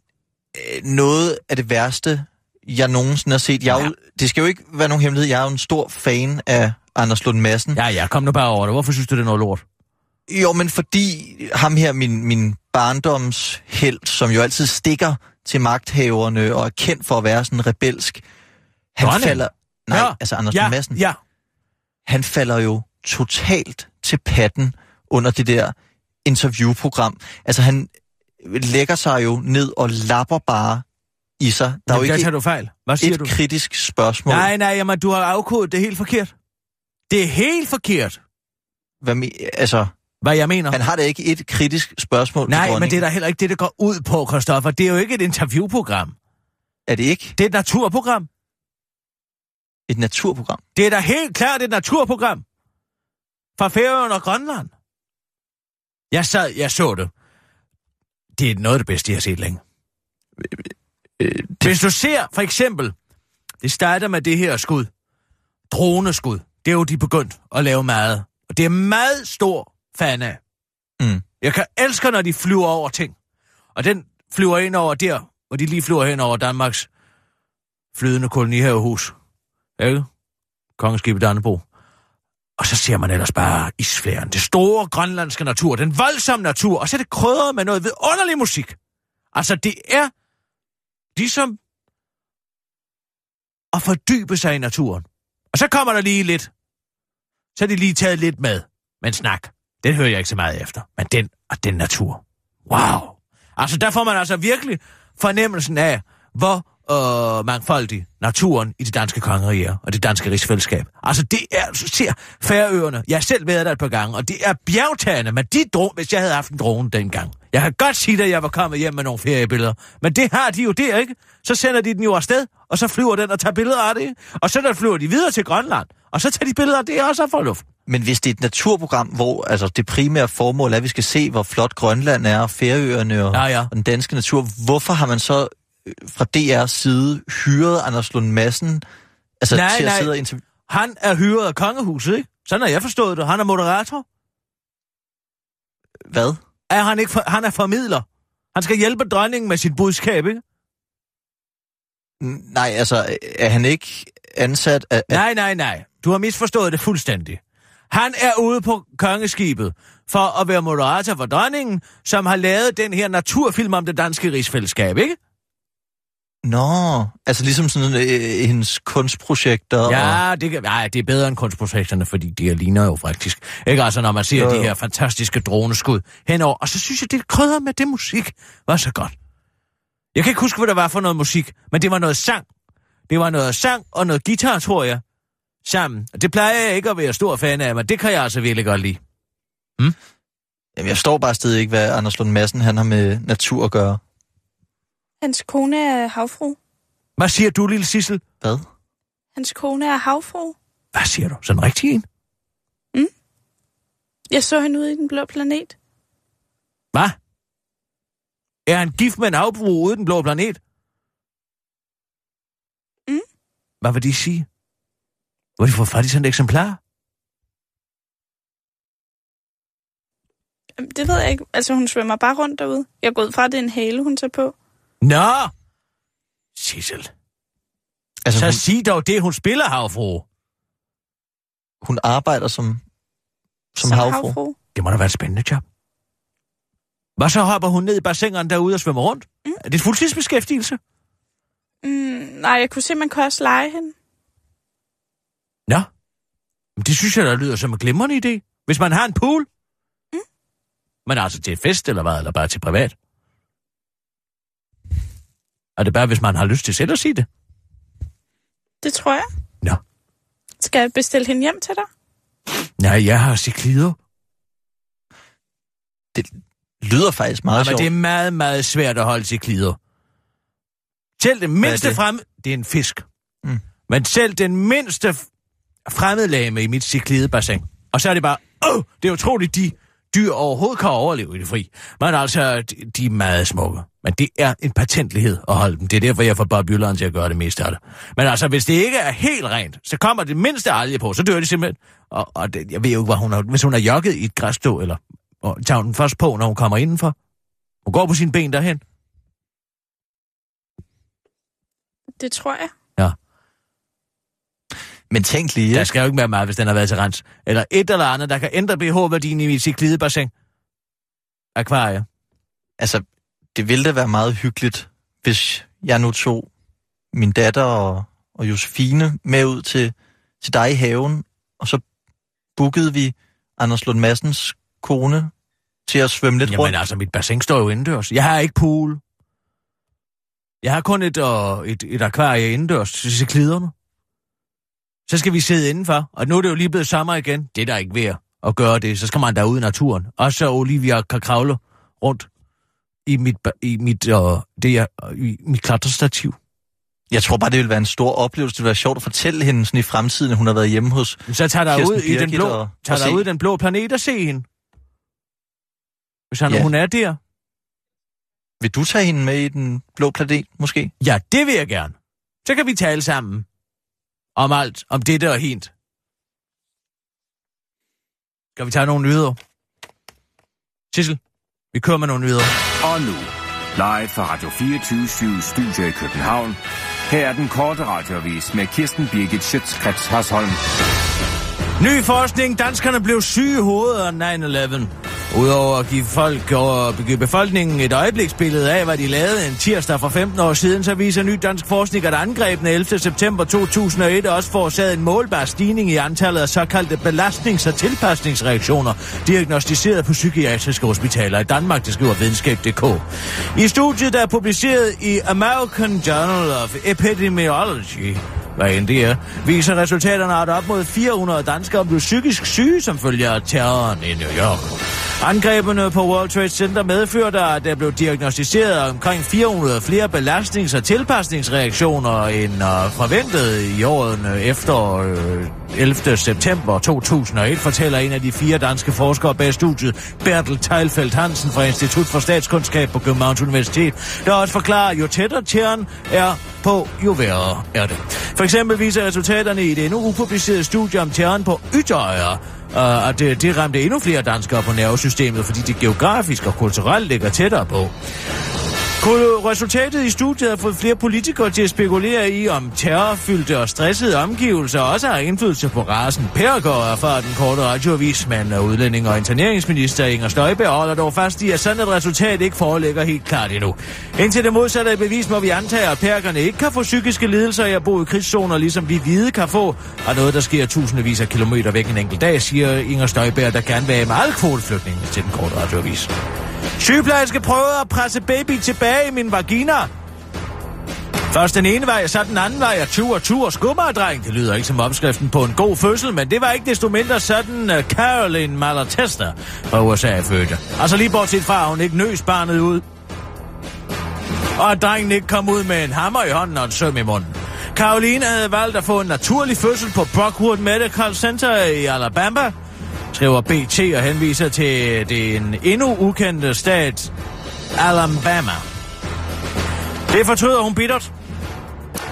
øh, noget af det værste, jeg nogensinde har set. Jeg er jo, det skal jo ikke være nogen hemmelighed. Jeg er jo en stor fan af Anders Lund Madsen. Ja, ja, kom nu bare over det. Hvorfor synes du, det er noget lort? Jo, men fordi ham her, min, min barndomshelt, som jo altid stikker til magthaverne og er kendt for at være sådan rebelsk, han Dronning? falder... Nej, Ja. altså Anders ja, Madsen. Ja, han falder jo totalt til patten under det der interviewprogram. Altså han lægger sig jo ned og lapper bare i sig. Der er jo Jamen, ikke du fejl. Hvad siger et du? kritisk spørgsmål. Nej, nej, jamen, du har afkodet det helt forkert. Det er helt forkert, Hvad me- altså, hvad jeg mener. han har da ikke et kritisk spørgsmål Nej, men det er da heller ikke det, det går ud på, Christoffer. Det er jo ikke et interviewprogram. Er det ikke Det er et naturprogram. et naturprogram? Det er da helt klart et naturprogram. Fra Færøerne og Grønland. Jeg sad, jeg så det. Det er noget af det bedste, jeg har set længe. Øh, det, Hvis du ser, for eksempel, det starter med det her skud. Droneskud. Det er jo de begyndt at lave meget. Og det er meget stor fan af. Mm. Jeg kan elske, når de flyver over ting. Og den flyver ind over der, hvor de lige flyver hen over Danmarks flydende kolonihavehus. Ikke? Kongeskibet Dannebro. Og så ser man ellers bare isflæren. Det store grønlandske natur. Den voldsomme natur. Og så er det krydret med noget vidunderlig musik. Altså, det er ligesom at fordybe sig i naturen. Og så kommer der lige lidt. Så er de lige taget lidt med. Men snak, den hører jeg ikke så meget efter. Men den og den natur. Wow. Altså, der får man altså virkelig fornemmelsen af, hvor øh, mangfoldig naturen i det danske kongerige er, og det danske rigsfællesskab. Altså, det er, så ser Færøerne, jeg har selv været der et par gange, og det er bjergtagende, men de drone, hvis jeg havde haft en drone dengang. Jeg kan godt sige, at jeg var kommet hjem med nogle feriebilleder, men det har de jo der, ikke? Så sender de den jo afsted, og så flyver den og tager billeder af det, ikke? og så der flyver de videre til Grønland, og så tager de billeder af det også for luften. Men hvis det er et naturprogram, hvor altså, det primære formål er, at vi skal se, hvor flot Grønland er, Færøerne og, Ja, ja. og den danske natur, hvorfor har man så øh, fra DR's side hyret Anders Lund Madsen altså, Nej, til at nej. sidde og interviewe? Han er hyret af kongehuset, ikke? Sådan har jeg forstået det. Han er moderator. Hvad? Er han ikke for, han er formidler. Han skal hjælpe dronningen med sit budskab, ikke? Nej, altså, er han ikke ansat af Nej, nej, nej. Du har misforstået det fuldstændig. Han er ude på kongeskibet for at være moderator for dronningen, som har lavet den her naturfilm om det danske rigsfællesskab, ikke? Nå, altså ligesom sådan øh, hendes kunstprojekter. Og... Ja, det, kan, nej, det er bedre end kunstprojekterne, fordi de her ligner jo faktisk. Ikke altså, når man ser Jo, de jo. her fantastiske droneskud henover. Og så synes jeg, det krydder med det musik var så godt. Jeg kan ikke huske, hvad det var for noget musik, men det var noget sang. Det var noget sang og noget guitar, tror jeg, sammen. Det plejer jeg ikke at være stor fan af, men det kan jeg altså virkelig godt lide. Jamen, jeg står bare stadig ikke, hvad Anders Lund Madsen han har med natur at gøre. Hans kone er havfru. Hvad siger du, lille Sissel? Hvad? Hans kone er havfru. Hvad siger du? Sådan rigtig en? Jeg så hende ude i den blå planet. Hvad? Er han gift med en havbrug ude i den blå planet? Mm. Hvad vil de sige? Hvor har de fået fat i sådan et eksemplar? Det ved jeg ikke. Altså, hun svømmer bare rundt derude. Jeg går ud fra, at det er en hale, hun tager på. Nå! Sissel. Altså, Så hun, sig dog det, hun spiller havfru. hun arbejder som, som, havfru. Det må da være et spændende job. Hvad så hopper hun ned i bassinerne derude og svømmer rundt? Mm. Er det et fuldtidsbeskæftigelse? Mm, nej, jeg kunne se, at man kunne også lege hende. Nå. Men det synes jeg, der lyder som en glimrende idé. Hvis man har en pool. Mm. Men altså til et fest eller hvad, eller bare til privat? Er det bare, hvis man har lyst til selv at sige det? Det tror jeg. Nå. Skal jeg bestille hende hjem til dig? Nej, jeg har ciklider. Det lyder faktisk meget sjovt. men det er meget, meget svært at holde ciklider. Selv det mindste det? frem... Det er en fisk. Mm. Men selv den mindste f- fremmedlame i mit ciklidebassin. Og så er det bare... Åh, det er utroligt, de dyr overhovedet kan overleve i det fri. Men altså, de, de er meget smukke. Men det er en patentlighed at holde dem. Det er derfor, jeg får Bob Jylland til at gøre det meste af det. Men altså, hvis det ikke er helt rent, så kommer det mindste alge på, så dør de simpelthen. Og, og det, jeg ved jo ikke, hvad hun har... Hvis hun har jogget i et græsstå, eller og tager den først på, når hun kommer indenfor. Hun går på sine ben derhen. Det tror jeg. Men tænk lige, Der skal jo ikke være meget, hvis den har været til rens. Eller et eller andet, der kan ændre pH-værdien i sit glidebassin. Akvarie. altså, det ville da være meget hyggeligt, hvis jeg nu tog min datter og, og Josefine med ud til, til dig i haven, og så bookede vi Anders Lund Madsens kone til at svømme lidt Jamen rundt. altså, mit bassin står jo indendørs. Jeg har ikke pool. Jeg har kun et, uh, et, et akvarie indendørs til cikliderne. Så skal vi sidde indenfor, og nu er det jo lige blevet sommer igen. Det er der ikke ved at gøre det. Så skal man derude i naturen. Og så Olivia kan kravle rundt i mit, i mit, uh, det er, i mit klatrestativ. Jeg tror bare, det ville være en stor oplevelse. Det ville være sjovt at fortælle hende sådan i fremtiden, at hun har været hjemme hos... Så tager der Kirsten ud i den blå, og- tager der ud i den blå planet og se hende. Hvis han, Ja. hun er der. Vil du tage hende med i den blå planet, måske? Ja, det vil jeg gerne. Så kan vi tale sammen. Om alt, om dette og hint. Skal vi tage nogle nyheder? Sissel, vi kører med nogle nyheder. Og nu, live fra Radio 24 Studio i København. Her er den korte radiovis med Kirsten Birgit Schøtzgrads Hasholm. Ny forskning. Danskerne blev syge i hovedet af 9-11. Udover at give, folk og give befolkningen et øjebliksbillede af, hvad de lavede en tirsdag for 15 år siden, så viser ny dansk forskning, at angrebene 11. september 2001 også forårsagede en målbar stigning i antallet af såkaldte belastnings- og tilpasningsreaktioner, diagnostiseret på psykiatriske hospitaler i Danmark, det skriver videnskab.dk. I studiet, der er publiceret i American Journal of Epidemiology, hvad end det er, viser resultaterne, at op mod 400 danskere blev psykisk syge som følge af terroren i New York. Angrebene på World Trade Center medførte, at der blev diagnostiseret omkring 400 flere belastnings- og tilpasningsreaktioner end øh, forventet i årene efter øh, 11. september 2001, fortæller en af de fire danske forskere bag studiet, Bertel Teilfeldt Hansen fra Institut for Statskundskab på Københavns Universitet, der også forklarer, jo tættere tjern er på, jo værre er det. For eksempel viser resultaterne i det endnu upublicerede studie om tjern på ytterøjer, og øh, at det, det ramte endnu flere danskere på nervesystemet, fordi det geografisk og kulturelt ligger tættere på. Kunne Resultatet i studiet har fået flere politikere til at spekulere i, om terrorfyldte og stressede omgivelser også har indflydelse på rasen. Pergaard er fra den korte radioavis, men udlænding og interneringsminister Inger Støjberg holder dog fast i, at sådan et resultat ikke foreligger helt klart endnu. Indtil det modsatte er bevis, må vi antage, at perkerne ikke kan få psykiske lidelser af at bo i krigszoner, ligesom vi hvide kan få, og noget, der sker tusindvis af kilometer væk en enkelt dag, siger Inger Støjberg, der gerne vil have meget kvoteflygtninge til den korte radioavis. Sygeplejerske prøvede at presse baby tilbage i min vagina. Først den ene vej, så den anden vej, og tur og tur skummerdreng. Det lyder ikke som opskriften på en god fødsel, men det var ikke desto mindre sådan uh, Caroline Malatesta fra USA fødte. Altså lige bortset fra, at hun ikke nøs barnet ud. Og at drengen ikke kom ud med en hammer i hånden og en søm i munden. Caroline havde valgt at få en naturlig fødsel på Brockwood Medical Center i Alabama, skriver BT og henviser til den endnu ukendte stat Alabama. Det fortryder hun bittert.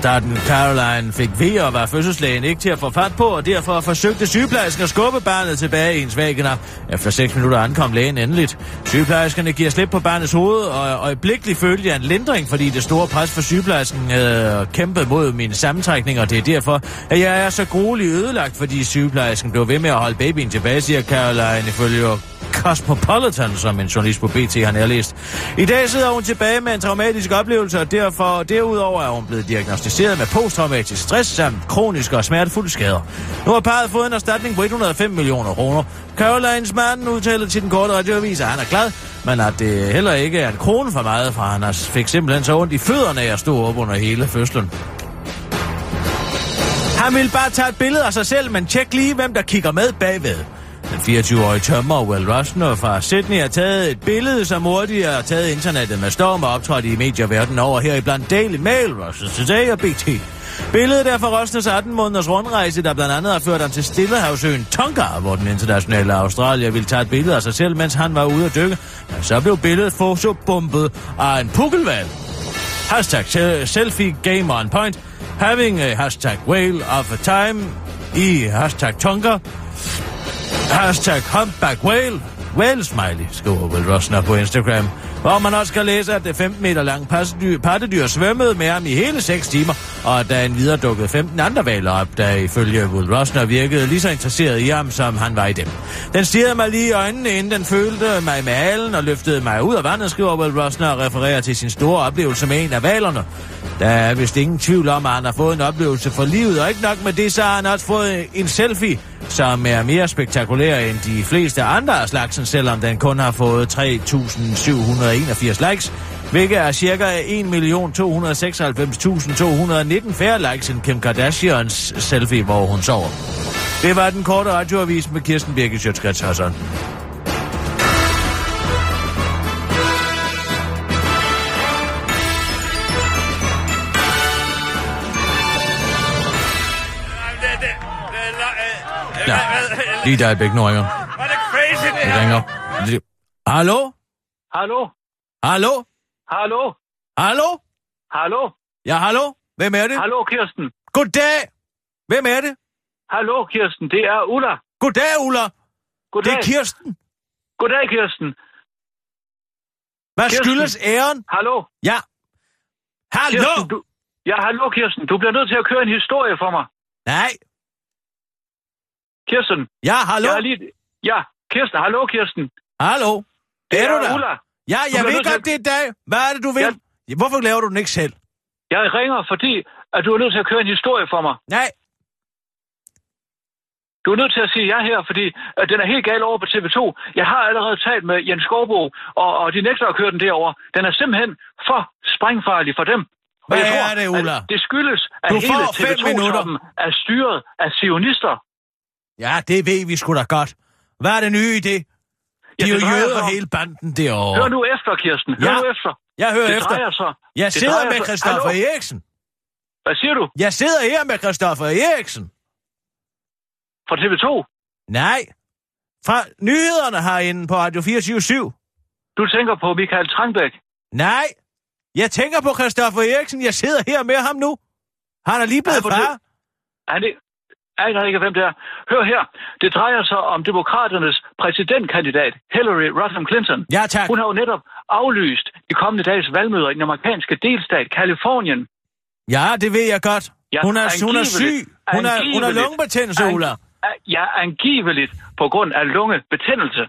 Da den Caroline fik ved og var fødselslægen ikke til at få fat på, og derfor forsøgte sygeplejersken at skubbe barnet tilbage i ens væggener. Efter 6 minutter ankom lægen endeligt. Sygeplejerskerne giver slip på barnets hoved, og øjeblikkeligt følte jeg en lindring, fordi det store pres for sygeplejersken havde kæmpet mod mine sammentrækninger, og det er derfor, at jeg er så grueligt ødelagt, fordi sygeplejersken blev ved med at holde babyen tilbage, siger Caroline ifølge Cosmopolitan, som en journalist på BT har nærlæst. I dag sidder hun tilbage med en traumatisk oplevelse, og derfor, derudover er hun blevet diagnostiseret med posttraumatisk stress samt kroniske og smertefulde skader. Nu har parret fået en erstatning på 105 millioner kroner. Carolines mand udtaler til den korte radioavis, at han er glad, men at det heller ikke er en krone for meget, for han fik simpelthen så ondt i fødderne af at stå op under hele fødslen. Han ville bare tage et billede af sig selv, men tjek lige, hvem der kigger med bagved. Den 24-årige tømmer Will Rosner fra Sydney har taget et billede, som hurtigt har taget internettet med storm og optrådt i medier verden over her i blandt Daily Mail, Russia Today og BT. Billedet er fra Rosners 18 måneders rundrejse, der blandt andet har ført ham til Stillehavsøen Tonga, hvor den internationale Australier ville tage et billede af sig selv, mens han var ude at dykke. Men så blev billedet fotobumpet af en pukkelvalg. Hashtag selfie game on point. Having a hashtag whale of a time i hashtag Tonga Hashtag humpback whale. Whale smiley, skriver Will Rosner på Instagram. Hvor man også kan læse, at det 15 meter lange pattedyr, pattedyr svømmede med ham i hele 6 timer, og at der en videre dukkede 15 andre valer op, der ifølge Will Rosner virkede lige så interesseret i ham, som han var i dem. Den stirrede mig lige i øjnene, inden den følte mig med halen og løftede mig ud af vandet, skriver Will Rosner og refererer til sin store oplevelse med en af valerne. Der er vist ingen tvivl om, at han har fået en oplevelse for livet, og ikke nok med det, så har han også fået en selfie, som er mere spektakulær end de fleste andre af slagsen, selvom den kun har fået 3.781 likes, hvilket er ca. 1.296.219 færre likes end Kim Kardashians selfie, hvor hun sover. Det var den korte radioavis med Kirsten Birgit Sjøtskrets Hassan. Lige er begge nu ringer. Var det crazy, det Det her? ringer. Hallo? Hallo? Hallo? Hallo? Hallo? Hallo? Ja, hallo? Hvem er det? Hallo, Kirsten? Goddag! Hvem er det? Hallo, Kirsten. Det er Ulla. Goddag, Ulla. Det Goddag. er Kirsten. Goddag, Kirsten. Hvad Kirsten. skyldes æren? Hallo? Ja. Hallo? Kirsten, du... Ja, hallo, Kirsten. Du bliver nødt til at køre en historie for mig. Nej. Kirsten. Ja, hallo? Jeg lige... Ja, Kirsten. Hallo, Kirsten. Hallo? Det er du der? Ulla. Ja, jeg ved nødt til godt, det er dig. Hvad er det, du vil? Hvorfor laver du den ikke selv? Jeg ringer, fordi at du er nødt til at køre en historie for mig. Nej. Du er nødt til at sige ja her, fordi at den er helt gal over på TV2. Jeg har allerede talt med Jens Skovbo, og, og de nægter at køre den derover. Den er simpelthen for sprængfarlig for dem. Og Hvad jeg tror, er det, Ulla? Det skyldes, at Du hele minutter. TV2-toppen er styret af sionister. Ja, det ved vi sgu da godt. Hvad er det nye i det? De er Ja, jo det drejer jøder sig om- hele banden derovre. Hør nu efter, Kirsten. Hør Ja. nu efter. Jeg hører det efter. Sig, Jeg det sidder med Christoffer Hallo? Eriksen. Hvad siger du? Jeg sidder her med Christoffer Eriksen. Fra TV2? Nej. Fra nyhederne herinde på Radio 24 Du tænker på Michael Trangbæk. Nej. Jeg tænker på Christoffer Eriksen. Jeg sidder her med ham nu. Han er lige blevet på far. Er det... aner ikke, hvem det er. Hør her. Det drejer sig om demokraternes præsidentkandidat, Hillary Rodham Clinton. Ja, tak. Hun har jo netop aflyst de kommende dages valgmøder i den amerikanske delstat Kalifornien. Ja, det ved jeg godt. Ja, Hun er, hun er syg. angiveligt. Hun er, hun er Angiveligt. lungebetændelse, Ulla. Ja, angiveligt på grund af lungebetændelse.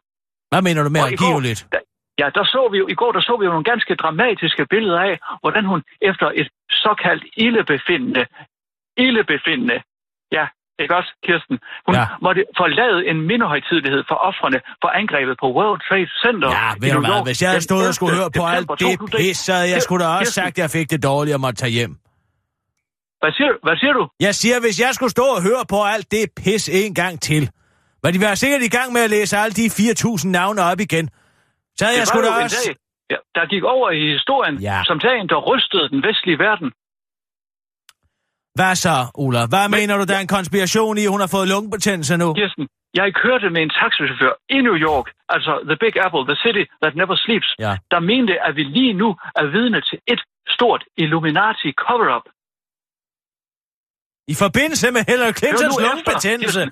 Hvad mener du med Og i går- angiveligt? der- Ja, der så vi jo, i går der så vi jo nogle ganske dramatiske billeder af, hvordan hun efter et såkaldt ildebefindende, ildebefindende, ja, ikke også, Kirsten? Hun Ja. måtte forlade en mindehøjtidlighed for offrene for angrebet på World Trade Center. Ja, ved du hvad, hvis jeg havde stået og skulle 11. høre på alt det 2001. pis, så havde jeg skulle da også Kirsten, sagt, at jeg fik det dårligt og måtte tage hjem. Hvad siger, hvad siger du? Jeg siger, hvis jeg skulle stå og høre på alt det pis en gang til, var de være sikkert i gang med at læse alle de 4.000 navne op igen. Så havde jeg det sgu var da også... dag, ja, der gik over i historien Ja. som dagen, der rystede den vestlige verden. Hvad så, Ulla? Hvad mener du, der er en konspiration i, at hun har fået lungebetændelse nu? Kirsten, jeg kørte med en taxichauffør i New York, altså The Big Apple, the city that never sleeps, Ja. der mente, at vi lige nu er vidne til et stort Illuminati cover-up. I forbindelse med Hillary Clintons lungebetændelse?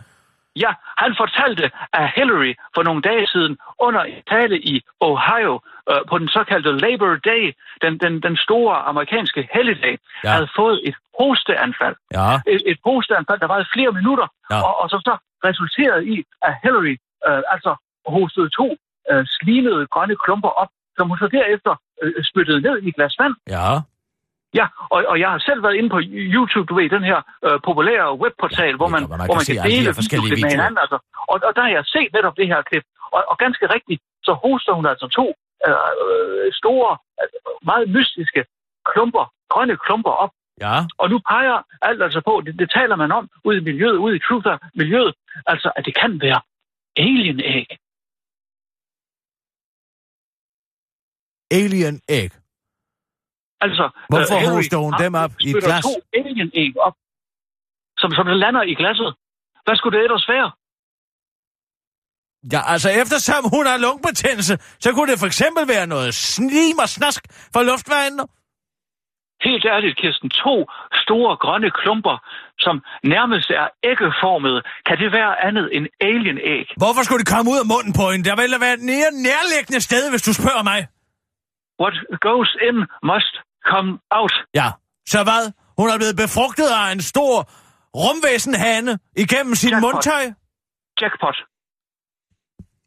Ja, han fortalte, at Hillary for nogle dage siden under en tale i Ohio øh, på den såkaldte Labor Day, den, den, den store amerikanske helligdag, Ja. havde fået et hosteanfald. Ja. et, et hosteanfald, der varede flere minutter, Ja. og, og som så resulterede i, at Hillary øh, altså hostede to øh, slimede grønne klumper op, som hun så derefter øh, spyttede ned i et glas vand. Ja. Ja, og, og jeg har selv været inde på YouTube, du ved, den her øh, populære webportal, Ja, hvor man, hvor man hvor kan man kan de dele videoklip med videoer. hinanden. Altså. Og, og der har jeg set netop det her klip. Og, og ganske rigtigt, så hoster hun altså to øh, øh, store, øh, meget mystiske klumper, grønne klumper op, Ja. og nu peger alt altså på, det, det taler man om ude i miljøet, ude i truther-miljøet, altså at det kan være alien-æg. Alien egg. Altså, Hvorfor Hillary hoster hun dem op i glas? to alien-æg op, som, som der lander i glasset. Hvad skulle det ellers være? Ja, altså eftersom hun har lungebetændelse, så kunne det for eksempel være noget slim og snask fra luftvejen. Helt ærligt, Kirsten, to store grønne klumper, som nærmest er æggeformede. Kan det være andet end alien-æg? Hvorfor skulle det komme ud af munden på hende? Der ville være et nær nærliggende sted, hvis du spørger mig. What goes in must come out. Ja, så hvad? Hun er blevet befrugtet af en stor rumvæsenhane igennem sin Jackpot. mundtøj? Jackpot.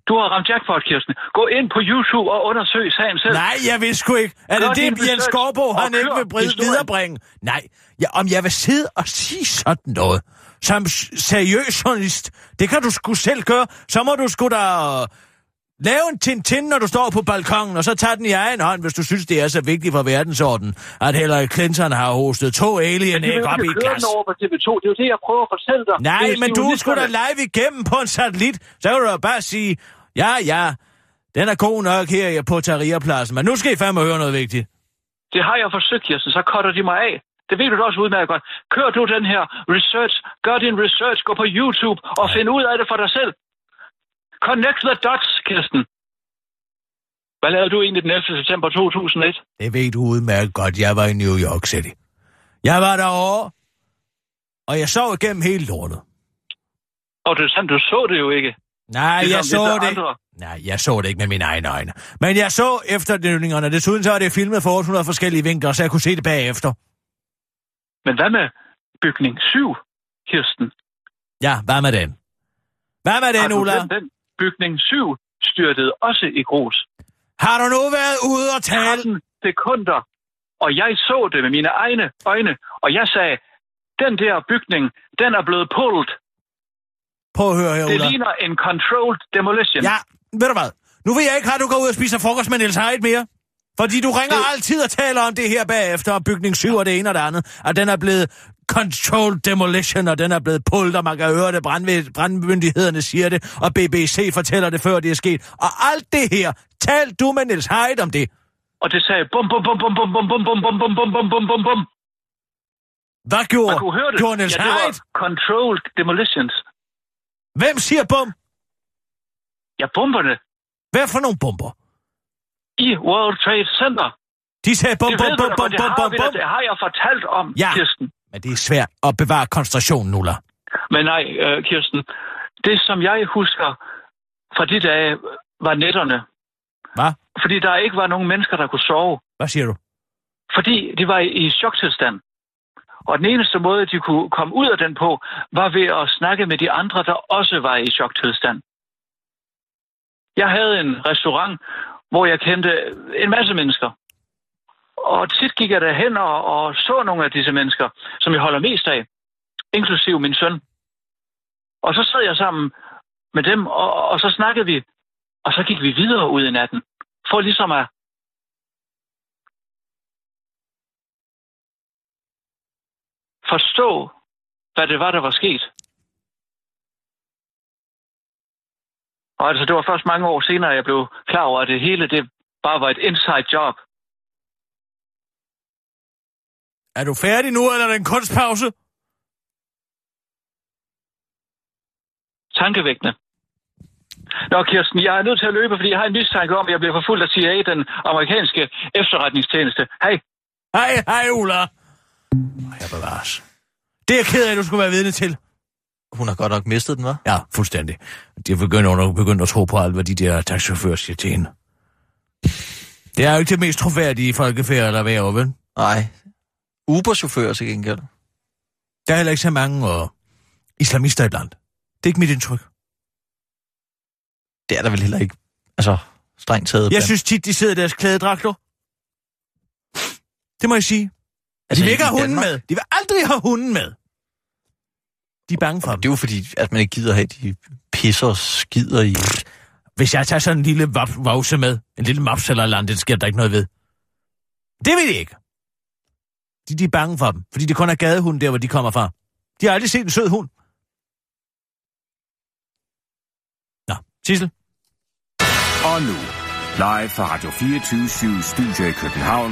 Du har ramt jackpot, Kirsten. Gå ind på YouTube og undersøg sagen selv. Nej, jeg vil sgu ikke. Er det Gør det, Jens Skorbo, han ikke vil historien. viderebringe? Nej, ja, om jeg vil sidde og sige sådan noget, som seriøs journalist, det kan du sgu selv gøre. Så må du sgu da øh, lave en tintin, når du står på balkongen, og så tage den i egen hånd, hvis du synes, det er så vigtigt for verdensordenen, at Hillary Clinton har hostet to alien vil op i ikke glas. den over på TV2. Det er jo det, jeg prøver at fortælle dig. Nej, men du skulle da live igennem på en satellit. Så kan du bare sige, ja, ja, den er god nok her på Taria-pladsen, men nu skal I fandme høre noget vigtigt. Det har jeg forsøgt, Kirsten. Så cutter de mig af. Det ved du da også udmærket godt. Kør du den her research. Gør din research. Gå på YouTube og find ud af det for dig selv. Connect the dots, Kirsten. Hvad lavede du egentlig den 11. september 2001? Det ved du udmærket godt, jeg var i New York City. Jeg var derovre, og jeg så igennem hele lortet. Og det er sandt, du så det jo ikke. Nej, Ligesom jeg så det. andre. Nej, jeg så det ikke med mine egne øjne. Men jeg så efterdønningerne. Desuden så er det filmet for 800 forskellige vinkler, så jeg kunne se det bagefter. Men hvad med bygning 7, Kirsten? Ja, hvad med den? Hvad med den, Ulla? glemt den? Bygning 7 styrtede også i grus. Har du nu været ude og tale? 13 sekunder. Og jeg så det med mine egne øjne, og jeg sagde, den der bygning, den er blevet pulled. Prøv at høre her, Det Ulla. ligner en controlled demolition. Ja, ved du hvad? Nu vil jeg ikke have, at du går ud og spiser frokost med Niels Heidt mere. Fordi du ringer Det- altid og taler om det her bagefter, bygning 7 og det ene og det andet. At den er blevet controlled demolition, og den er blevet pullet, og man kan høre det, brandmyndighederne siger det, og BBC fortæller det, før det er sket. Og alt det her, tal du med Niels Heidt om det. Og det sagde bum, bum, bum, bum, bum, bum, bum, bum, bum, bum, bum, bum, bum, bum, bum. Hvad gjorde, Man kunne høre det. gjorde Niels ja, det var Heidt? controlled demolitions. Hvem siger bum? Ja, bomberne Hvad for nogle bomber? i World Trade Center. De sagde bum, bum, bum, bum, bum, har, bum, bum. det har jeg fortalt om, Ja. Kirsten. Men det er svært at bevare koncentrationen, Ulla. Men nej, øh, Kirsten, det som jeg husker fra de dage, var netterne. Hvad? Fordi der ikke var nogen mennesker, der kunne sove. Hvad siger du? Fordi de var i choktilstand. Og den eneste måde, de kunne komme ud af den på, var ved at snakke med de andre, der også var i choktilstand. Jeg havde en restaurant, hvor jeg kendte en masse mennesker. Og tit gik jeg derhen og, og så nogle af disse mennesker, som jeg holder mest af, inklusive min søn. Og så sad jeg sammen med dem, og, og så snakkede vi, og så gik vi videre ud i natten, for ligesom at forstå, hvad det var, der var sket. Og altså, det var først mange år senere, jeg blev klar over, at det hele det bare var et inside job. Er du færdig nu, eller er det en kunstpause? Tankevækkende. Nå, Kirsten, jeg er nødt til at løbe, fordi jeg har en mistanke om, at jeg bliver forfulgt af CIA, den amerikanske efterretningstjeneste. Hej. Hej, hej, Ulla. Jeg bevares. Det er jeg ked af, at du skulle være vidne til. Hun har godt nok mistet den, var? Ja, fuldstændig. De er begyndt, at, begyndt at tro på alt, hvad de der taxichauffører siger til hende. Det er jo ikke det mest troværdige folkefærd, der er vel? Nej. Uber-chauffør til gengæld. Der er heller ikke så mange og islamister i blandt. Det er ikke mit indtryk. Det er der vel heller ikke. Altså, strengt taget. Jeg blandt- synes tit, de sidder i deres klædedragter. Det må jeg sige. Altså, de vil ikke have hunden Danmark- med. De vil aldrig have hunden med. De er bange for dem. Det er jo fordi, at man ikke gider have de pisser og skider i. Hvis jeg tager sådan en lille vause med, en lille maps eller et eller andet, det sker der ikke noget ved. Det vil de ikke. De, de er bange for dem, fordi det kun er gadehund der, hvor de kommer fra. De har aldrig set en sød hund. Nå, Sissel. Og nu, live fra Radio 24 Studio i København.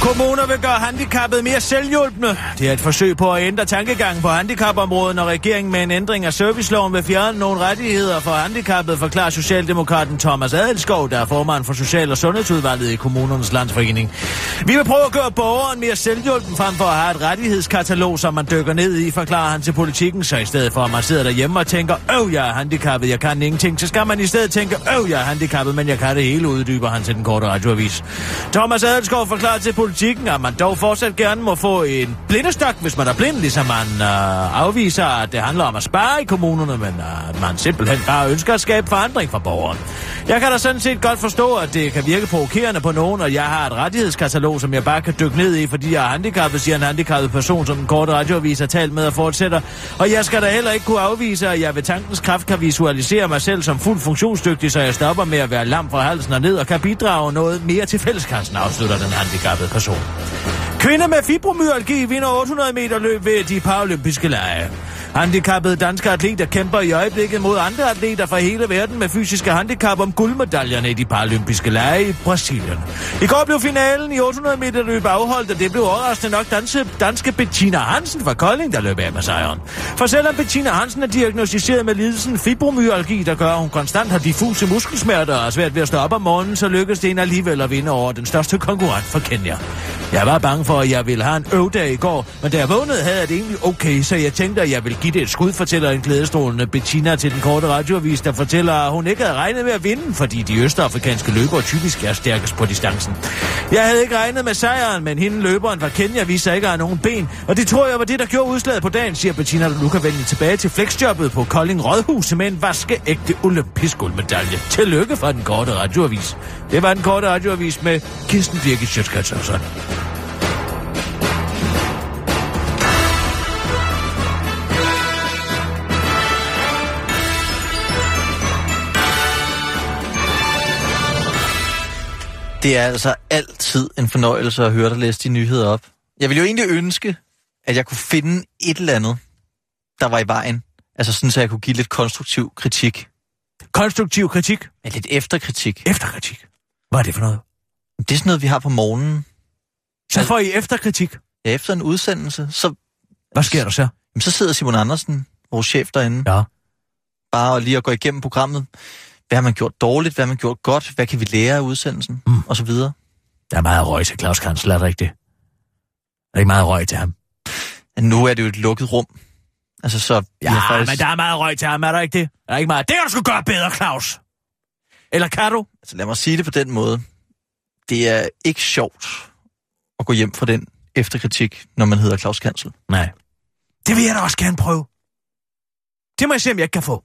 Kommuner vil gøre handicappede mere selvhjulpende. Det er et forsøg på at ændre tankegangen på handicapområdet, når regeringen med en ændring af serviceloven vil fjerne nogle rettigheder for handicappede, forklarer Socialdemokraten Thomas Adelskov, der er formand for Social- og Sundhedsudvalget i Kommunernes Landsforening. Vi vil prøve at gøre borgeren mere selvhjulpen frem for at have et rettighedskatalog, som man dykker ned i, forklarer han til politikken. Så i stedet for at man sidder derhjemme og tænker, øv, jeg er handicappet, jeg kan ingenting, så skal man i stedet tænke, øv, jeg er handicappet, men jeg kan det hele, uddyber han til den korte radioavis. Thomas Adelskov forklarer til politikken, at man dog fortsat gerne må få en blindestok, hvis man er blind, ligesom man øh, afviser, at det handler om at spare i kommunerne, men øh, at man simpelthen bare ønsker at skabe forandring for borgeren. Jeg kan da sådan set godt forstå, at det kan virke provokerende på nogen, og jeg har et rettighedskatalog, som jeg bare kan dykke ned i, fordi jeg er handicappet, siger en handicappet person, som den korte radioavis har talt med og fortsætter. Og jeg skal da heller ikke kunne afvise, at jeg ved tankens kraft kan visualisere mig selv som fuldt funktionsdygtig, så jeg stopper med at være lam fra halsen og ned og kan bidrage noget mere til fælleskassen, afslutter den handicappede person. Kvinde med fibromyalgi vinder 800 meter løb ved de paralympiske lege. Handicappede danske atleter kæmper i øjeblikket mod andre atleter fra hele verden med fysiske handicap om guldmedaljerne i de paralympiske lege i Brasilien. I går blev finalen i 800 meter løb afholdt, og det blev overraskende nok danske, danske Bettina Hansen fra Kolding, der løb af med sejren. For selvom Bettina Hansen er diagnostiseret med lidelsen fibromyalgi, der gør, at hun konstant har diffuse muskelsmerter og er svært ved at stå op om morgenen, så lykkedes det hende alligevel at vinde over den største konkurrent fra Kenya. Jeg var bange for, at jeg ville have en øvdag i går, men da jeg vågnede, havde jeg det egentlig okay, så jeg tænkte, at jeg ville give det et skud, fortæller en glædestrålende Bettina til den korte radioavis, der fortæller, at hun ikke havde regnet med at vinde, fordi de østafrikanske løbere typisk er stærkest på distancen. Jeg havde ikke regnet med sejren, men hende løberen fra Kenya viste sig ikke at have nogen ben, og det tror jeg var det, der gjorde udslaget på dagen, siger Bettina, der nu kan vende tilbage til flexjobbet på Kolding Rådhus med en vaskeægte olympisk guldmedalje. Tillykke fra den korte radioavis. Det var den korte radioavis med Kirsten Birgit Sjøtskrets Det er altså altid en fornøjelse at høre dig læse de nyheder op. Jeg ville jo egentlig ønske, at jeg kunne finde et eller andet, der var i vejen. Altså sådan, så jeg kunne give lidt konstruktiv kritik. Konstruktiv kritik. Ja, lidt efterkritik. Efterkritik. Hvad er det for noget? Det er sådan noget, vi har på morgenen. Så får I efterkritik. Ja, efter en udsendelse, så, Hvad sker der så? jamen, så sidder Simon Andersen, vores chef derinde, Ja. bare og lige at gå igennem programmet. Hvad har man gjort dårligt? Hvad har man gjort godt? Hvad kan vi lære af udsendelsen? Mm. Og så videre. Der er meget røg til Claus Kansler, er det rigtigt? er ikke meget røg til ham. Men nu er det jo et lukket rum. Altså, så... Ja, faktisk... men der er meget røg til ham, er der ikke det? Er der ikke meget? Det kan du sgu gøre bedre, Claus. Eller kan du? Altså, lad mig sige det på den måde. Det er ikke sjovt at gå hjem fra den efterkritik, når man hedder Claus Kansel. Nej. Det vil jeg da også gerne prøve. Det må jeg se, om jeg kan få.